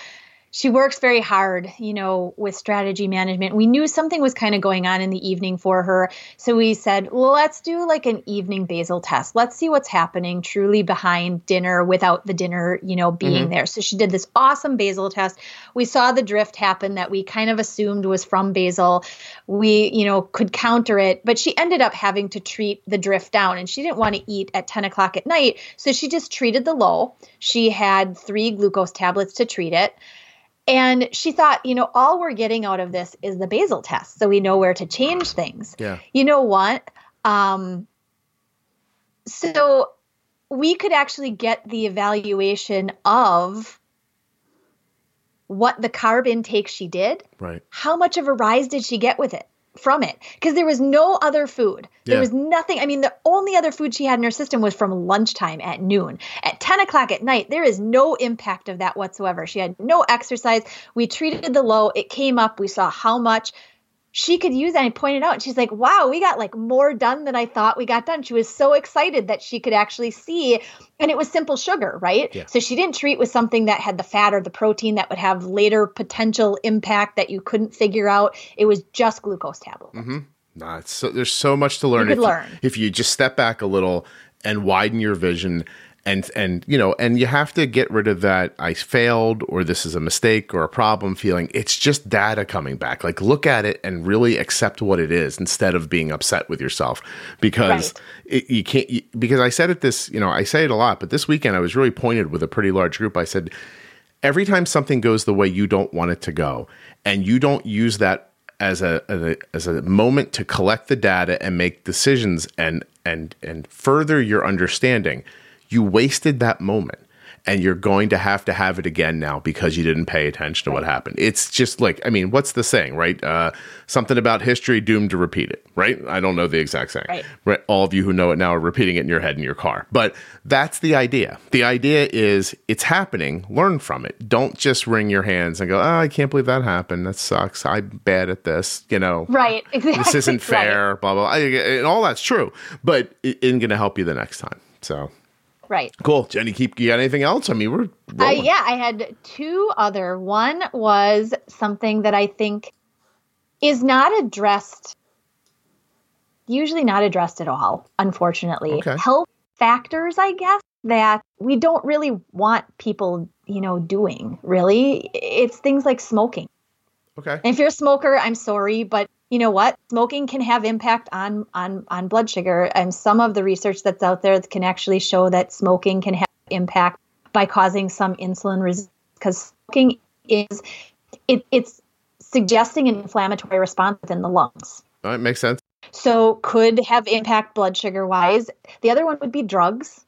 she works very hard, you know, with strategy management. We knew something was kind of going on in the evening for her. So we said, well, let's do like an evening basal test. Let's see what's happening truly behind dinner without the dinner, you know, being mm-hmm. there. So she did this awesome basal test. We saw the drift happen that we kind of assumed was from basal. We, you know, could counter it, but she ended up having to treat the drift down and she didn't want to eat at 10 o'clock at night. So she just treated the low. She had three glucose tablets to treat it. And she thought, you know, all we're getting out of this is the basal test. So we know where to change things. Yeah. You know what? Um, so we could actually get the evaluation of what the carb intake she did. right How much of a rise did she get with it? From it, because there was no other food. There Yeah. was nothing. I mean, the only other food she had in her system was from lunchtime at noon. At 10 o'clock at night, there is no impact of that whatsoever. She had no exercise. We treated the low. It came up. We saw how much she could use that. I pointed out, and she's like, wow, we got like more done than I thought we got done. She was so excited that she could actually see, and it was simple sugar, right? Yeah. So she didn't treat with something that had the fat or the protein that would have later potential impact that you couldn't figure out. It was just glucose tablets. Mm-hmm. Nah, it's so, there's so much to learn. You if learn. if you just step back a little and widen your vision, and and you know, and you have to get rid of that I failed or this is a mistake or a problem feeling. It's just data coming back. Like look at it and really accept what it is instead of being upset with yourself because Right. it, you can't. You, because I said it this, you know, I say it a lot, but this weekend I was really pointed with a pretty large group. I said every time something goes the way you don't want it to go and you don't use that as a, as a as a moment to collect the data and make decisions and and and further your understanding you wasted that moment and you're going to have to have it again now because you didn't pay attention to what happened. It's just like i mean what's the saying right? Uh, something about history doomed to repeat it right? I don't know the exact saying. Right. right? All of you who know it now are repeating it in your head in your car. But that's the idea. The idea is it's happening. Learn from it. Don't just wring your hands and go oh i can't believe that happened. That sucks. I'm bad at this you know? Right. Exactly. this isn't Right. fair blah blah, blah. I- and all that's true but it isn't going to help you the next time. So Right. cool jenny keep you got anything else i mean we're Uh, yeah, I had two other. One was something that I think is not addressed, usually not addressed at all, unfortunately. Okay. Health factors, I guess, that we don't really want people, you know, doing really. It's things like smoking. Okay. And if you're a smoker, I'm sorry, but you know what? Smoking can have impact on on on blood sugar, and some of the research that's out there can actually show that smoking can have impact by causing some insulin resistance because smoking is it, it's suggesting an inflammatory response within the lungs. All right, makes sense. So could have impact blood sugar wise. The other one would be drugs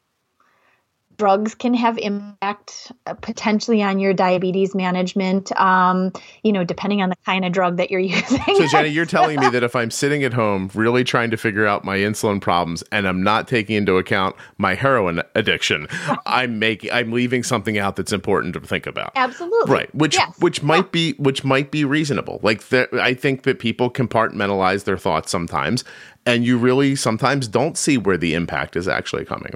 drugs can have impact uh, potentially on your diabetes management um, you know depending on the kind of drug that you're using so jenny you're telling me that if i'm sitting at home really trying to figure out my insulin problems and i'm not taking into account my heroin addiction i'm making i'm leaving something out that's important to think about absolutely right which yes. which yeah. might be which might be reasonable like i think that people compartmentalize their thoughts sometimes and you really sometimes don't see where the impact is actually coming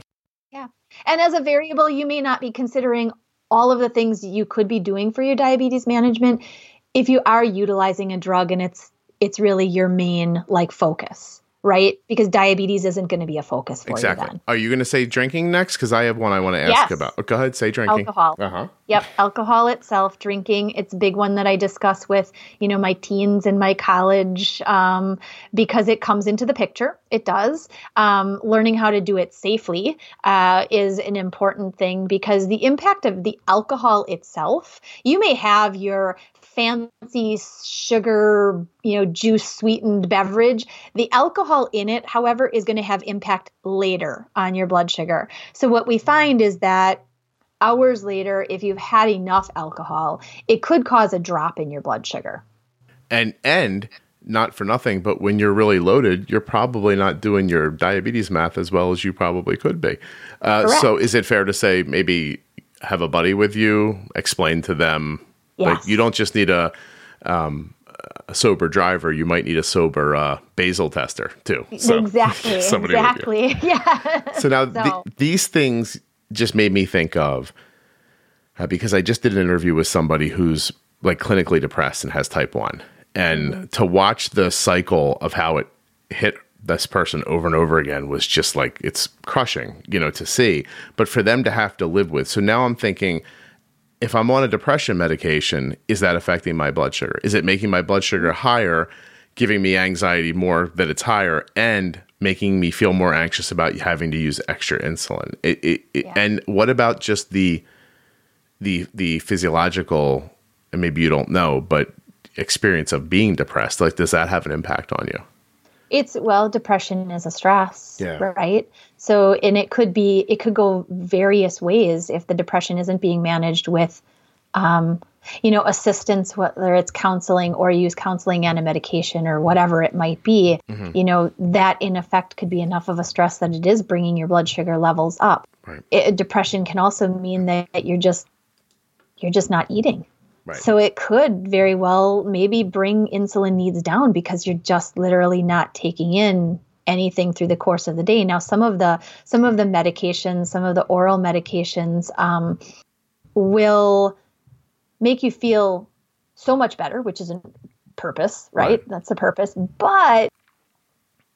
and as a variable, you may not be considering all of the things you could be doing for your diabetes management if you are utilizing a drug and it's it's really your main like focus right? Because diabetes isn't going to be a focus for exactly. you then. Are you going to say drinking next? Because I have one I want to ask Yes. about. Oh, go ahead, say drinking. Alcohol. Uh huh. Yep, alcohol itself, drinking. It's a big one that I discuss with, you know, my teens in my college um, because it comes into the picture. It does. Um, learning how to do it safely uh, is an important thing because the impact of the alcohol itself, you may have your fancy sugar, you know, juice sweetened beverage. The alcohol in it, however, is going to have impact later on your blood sugar. So what we find is that hours later, if you've had enough alcohol, it could cause a drop in your blood sugar. And and not for nothing, but when you're really loaded, you're probably not doing your diabetes math as well as you probably could be. Uh, so, is it fair to say maybe have a buddy with you, explain to them? Like you don't just need a um, a sober driver; you might need a sober uh, basal tester too. So, exactly. somebody with you. exactly. Yeah. So now So- th- these things just made me think of uh, because I just did an interview with somebody who's like clinically depressed and has type 1 and to watch the cycle of how it hit this person over and over again was just like it's crushing, you know, to see, but for them to have to live with. So now I'm thinking if I'm on a depression medication, is that affecting my blood sugar? Is it making my blood sugar higher, giving me anxiety more that it's higher, and making me feel more anxious about having to use extra insulin? It, it, it- Yeah. And what about just the the the physiological? And maybe you don't know, but experience of being depressed. Like, does that have an impact on you? It's well, depression is a stress, Yeah. right? So, and it could be, it could go various ways if the depression isn't being managed with, um, you know, assistance, whether it's counseling or use counseling and a medication or whatever it might be. Mm-hmm. You know, that in effect could be enough of a stress that it is bringing your blood sugar levels up. Right. It, depression can also mean that you're just, you're just not eating. Right. So it could very well maybe bring insulin needs down because you're just literally not taking in anything through the course of the day. Now, some of the some of the medications, some of the oral medications, um, will make you feel so much better, which is a purpose, right? Right. That's the purpose. But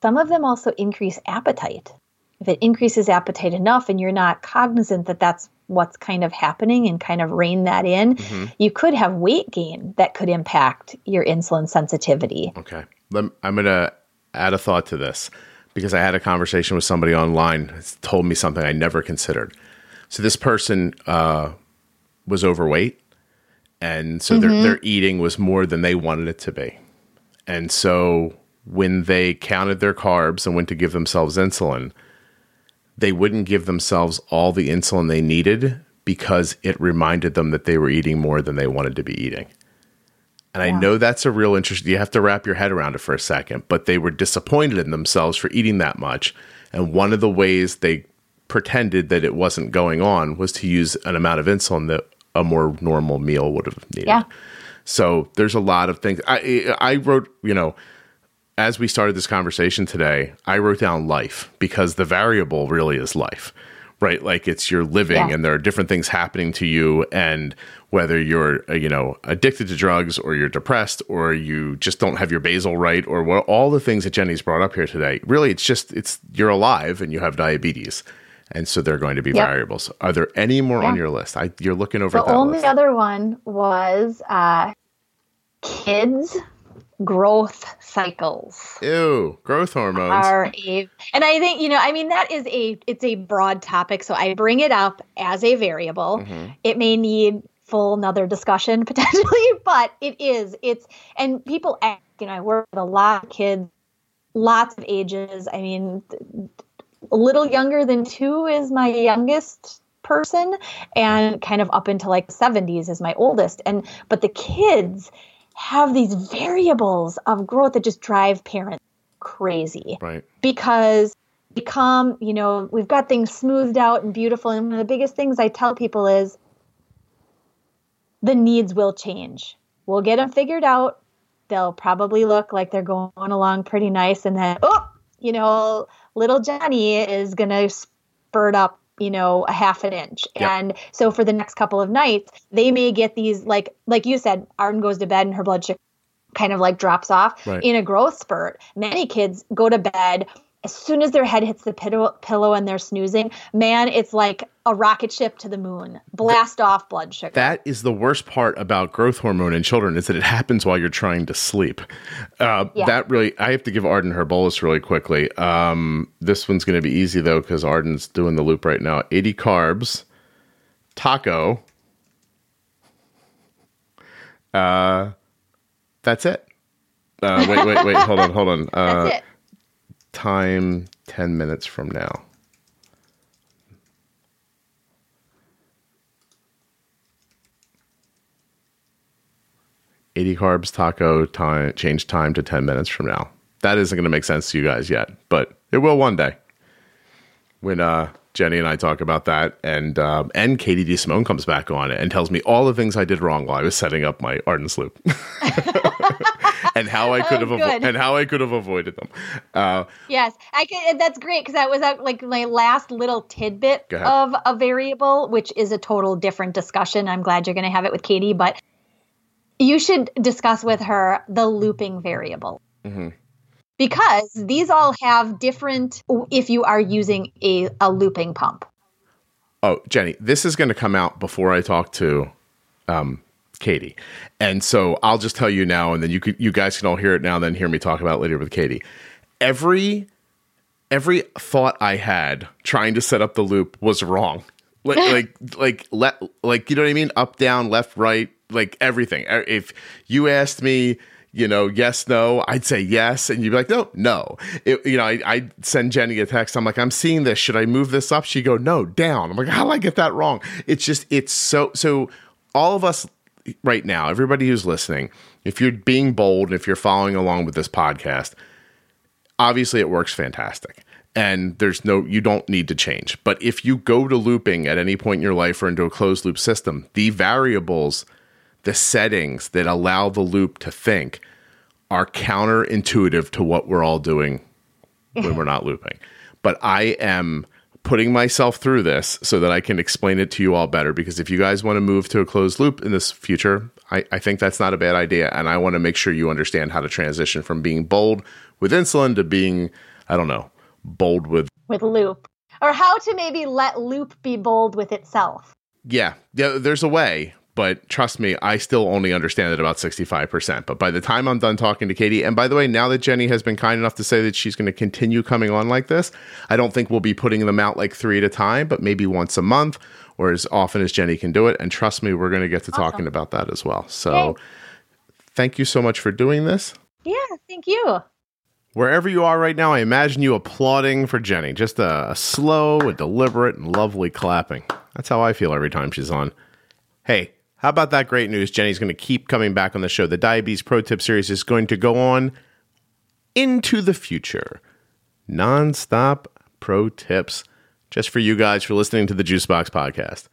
some of them also increase appetite. If it increases appetite enough and you're not cognizant that that's what's kind of happening and kind of rein that in, you could have weight gain that could impact your insulin sensitivity. Okay. I'm going to add a thought to this because I had a conversation with somebody online told me something I never considered. So this person uh, was overweight, and so their, their eating was more than they wanted it to be. And so when they counted their carbs and went to give themselves insulin, they wouldn't give themselves all the insulin they needed because it reminded them that they were eating more than they wanted to be eating. And I know that's a real interest. You have to wrap your head around it for a second, but they were disappointed in themselves for eating that much. And one of the ways they pretended that it wasn't going on was to use an amount of insulin that a more normal meal would have needed. Yeah. So there's a lot of things. I I wrote, you know, as we started this conversation today, I wrote down life because the variable really is life, right? Like it's your living Yeah. and there are different things happening to you. And whether you're, uh, you know, addicted to drugs or you're depressed or you just don't have your basal right or what, all the things that Jenny's brought up here today, really, it's just, it's, you're alive and you have diabetes. And so they're going to be Yep. variables. Are there any more on your list? I, you're looking over The only list. other one was uh, kids' growth cycles. Ew, growth hormones. are a and i think you know i mean that is a it's a broad topic so i bring it up as a variable Mhm. it may need full another discussion potentially but it is it's and people ask you know i work with a lot of kids lots of ages i mean a little younger than two is my youngest person and kind of up into like 70s is my oldest and but the kids have these variables of growth that just drive parents crazy. Right. because become you know we've got things smoothed out and beautiful and one of the biggest things i tell people is the needs will change. We'll get them figured out. They'll probably look like they're going along pretty nice and then oh you know little johnny is going to spurt up you know a half an inch Yep. and so for the next couple of nights they may get these like like you said arden goes to bed and her blood sugar kind of like drops off Right. in a growth spurt. Many kids go to bed as soon as their head hits the pillow, pillow and they're snoozing. Man, it's like a rocket ship to the moon. Blast off blood sugar. That is the worst part about growth hormone in children is that it happens while you're trying to sleep. Uh, Yeah. That really, I have to give Arden her bolus really quickly. Um, this one's going to be easy though because Arden's doing the loop right now. 80 carbs, taco. Uh, that's it. Uh, wait, wait, wait. hold on, hold on. Uh, That's it. Time 10 minutes from now. Eighty carbs taco time change time to ten minutes from now. That isn't going to make sense to you guys yet, but it will one day. When uh, Jenny and I talk about that, and um, and Katie DiSimone comes back on it and tells me all the things I did wrong while I was setting up my Arden's loop, and how I could Oh, have avo- and how I could have avoided them. Uh, Yes, I can. That's great because that was uh, like my last little tidbit of a variable, which is a total different discussion. I'm glad you're going to have it with Katie, but you should discuss with her the looping variable. Mhm. Because these all have different, if you are using a, a looping pump. Oh, Jenny, this is going to come out before I talk to um, Katie, and so I'll just tell you now, and then you could, you guys can all hear it now, and then hear me talk about it later with Katie. Every every thought I had trying to set up the loop was wrong. Like like like le- like you know what I mean? Up, down, left, right, like everything. If you asked me. You know, yes, no. I'd say yes, and you'd be like, no, no. It, you know, I, I'd send Jenny a text. I'm like, I'm seeing this. Should I move this up? She'd go, no, down. I'm like, how did I get that wrong? It's just, it's so, so. All of us right now, everybody who's listening, if you're being bold, if you're following along with this podcast, obviously it works fantastic. And there's no you don't need to change. But if you go to looping at any point in your life or into a closed loop system the variables the settings that allow the loop to think are counterintuitive to what we're all doing when we're not looping. But i am putting myself through this so that i can explain it to you all better. Because if you guys want to move to a closed loop in this future i, I think that's not a bad idea. And i want to make sure you understand how to transition from being bold with insulin to being i don't know bold with with loop. Or how to maybe let loop be bold with itself. Yeah. Yeah there's a way but trust me i still only understand it about 65% but by the time i'm done talking to katie and by the way now that jenny has been kind enough to say that she's going to continue coming on like this i don't think we'll be putting them out like three at a time but maybe once a month or as often as jenny can do it and trust me we're going to get to talking about that as well so Yay. thank you so much for doing this yeah thank you Wherever you are right now, I imagine you applauding for Jenny. Just a, a slow, a deliberate, and lovely clapping. That's how I feel every time she's on. Hey, how about that great news? Jenny's going to keep coming back on the show. The Diabetes Pro Tip series is going to go on into the future. Non-stop pro tips just for you guys for listening to the Juicebox podcast.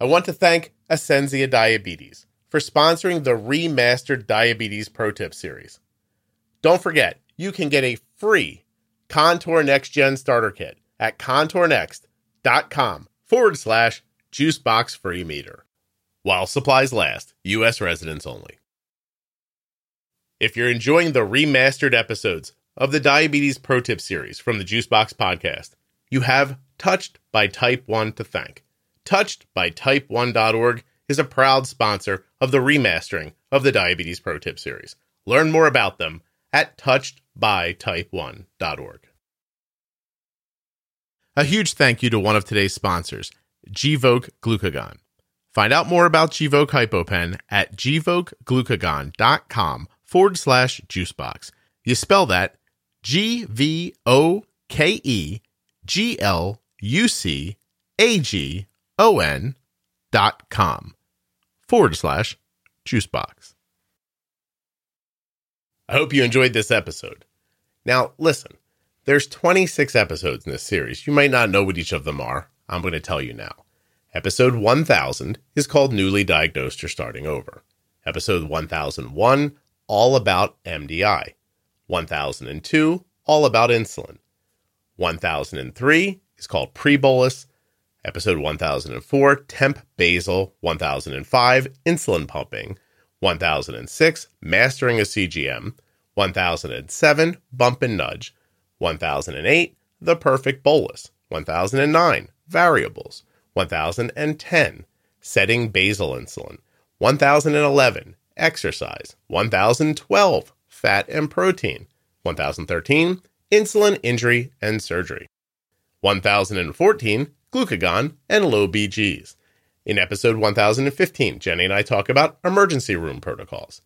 I want to thank Ascensia Diabetes for sponsoring the remastered Diabetes Pro Tip series. Don't forget, you can get a free Contour Next Gen starter kit at contournext.com forward slash juicebox free meter. While supplies last, U.S. residents only. If you're enjoying the remastered episodes of the Diabetes Pro Tip series from the Juicebox podcast, you have Touched by Type 1 to thank. Touchedbytype1.org is a proud sponsor of the remastering of the Diabetes Pro Tip series. Learn more about them at touchedbytype1.org. A huge thank you to one of today's sponsors, Gvoke Glucagon. Find out more about Gvoke HypoPen at gvokeglucagon.com forward slash juicebox. You spell that G V O K E G L U C A G O N dot com forward slash juicebox. I hope you enjoyed this episode. Now, listen, there's 26 episodes in this series. You might not know what each of them are. I'm going to tell you now. Episode 1000 is called Newly Diagnosed or Starting Over. Episode 1001, All About MDI. 1002, All About Insulin. 1003 is called Pre Bolus. Episode 1004, Temp Basal. 1005, Insulin Pumping. 1006, Mastering a CGM. 1007, Bump and Nudge. 1008, The Perfect Bolus. 1009, Variables. 1010, Setting Basal Insulin. 1011, Exercise. 1012, Fat and Protein. 1013, Insulin Injury and Surgery. 1014, Glucagon and Low BGs. In episode 1015, Jenny and I talk about emergency room protocols.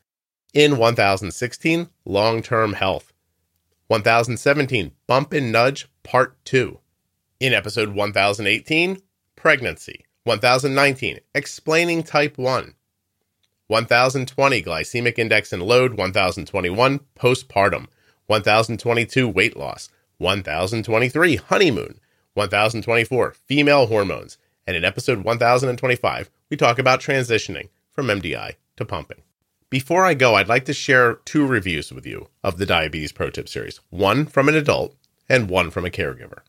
In 1016, long term health. 1017, Bump and Nudge Part 2. In episode 1018, Pregnancy. 1019, Explaining Type 1. 1020, Glycemic Index and Load. 1021, Postpartum. 1022, Weight Loss. 1023, Honeymoon. 1024, Female Hormones. And in episode 1025, we talk about transitioning from MDI to pumping. Before I go, I'd like to share two reviews with you of the Diabetes Pro Tip series one from an adult and one from a caregiver.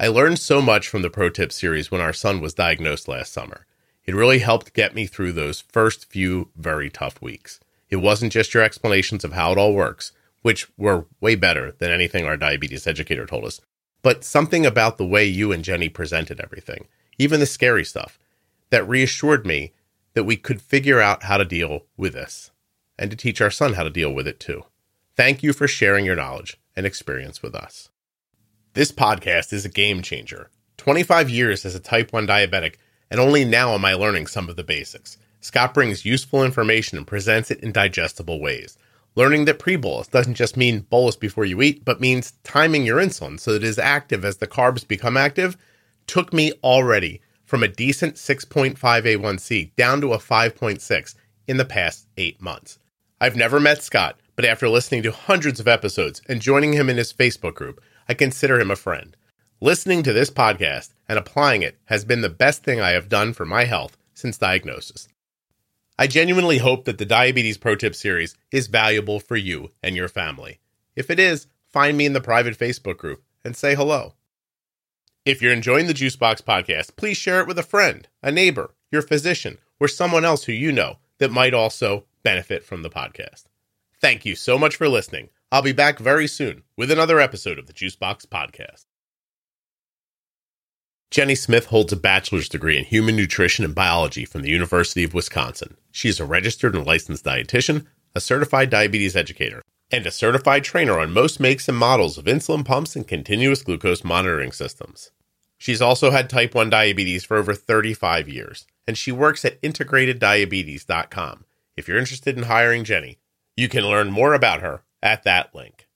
I learned so much from the Pro Tip series when our son was diagnosed last summer. It really helped get me through those first few very tough weeks. It wasn't just your explanations of how it all works, which were way better than anything our diabetes educator told us, but something about the way you and Jenny presented everything, even the scary stuff, that reassured me that we could figure out how to deal with this and to teach our son how to deal with it too. Thank you for sharing your knowledge and experience with us. This podcast is a game changer. 25 years as a type 1 diabetic, and only now am I learning some of the basics. Scott brings useful information and presents it in digestible ways. Learning that pre bolus doesn't just mean bolus before you eat, but means timing your insulin so that it is active as the carbs become active took me already from a decent 6.5 A1C down to a 5.6 in the past eight months. I've never met Scott, but after listening to hundreds of episodes and joining him in his Facebook group, I consider him a friend. Listening to this podcast and applying it has been the best thing I have done for my health since diagnosis. I genuinely hope that the Diabetes Pro Tip series is valuable for you and your family. If it is, find me in the private Facebook group and say hello. If you're enjoying the Juicebox podcast, please share it with a friend, a neighbor, your physician, or someone else who you know that might also benefit from the podcast. Thank you so much for listening. I'll be back very soon with another episode of the Juicebox Podcast. Jenny Smith holds a bachelor's degree in human nutrition and biology from the University of Wisconsin. She is a registered and licensed dietitian, a certified diabetes educator, and a certified trainer on most makes and models of insulin pumps and continuous glucose monitoring systems. She's also had type 1 diabetes for over 35 years, and she works at integrateddiabetes.com. If you're interested in hiring Jenny, you can learn more about her at that link.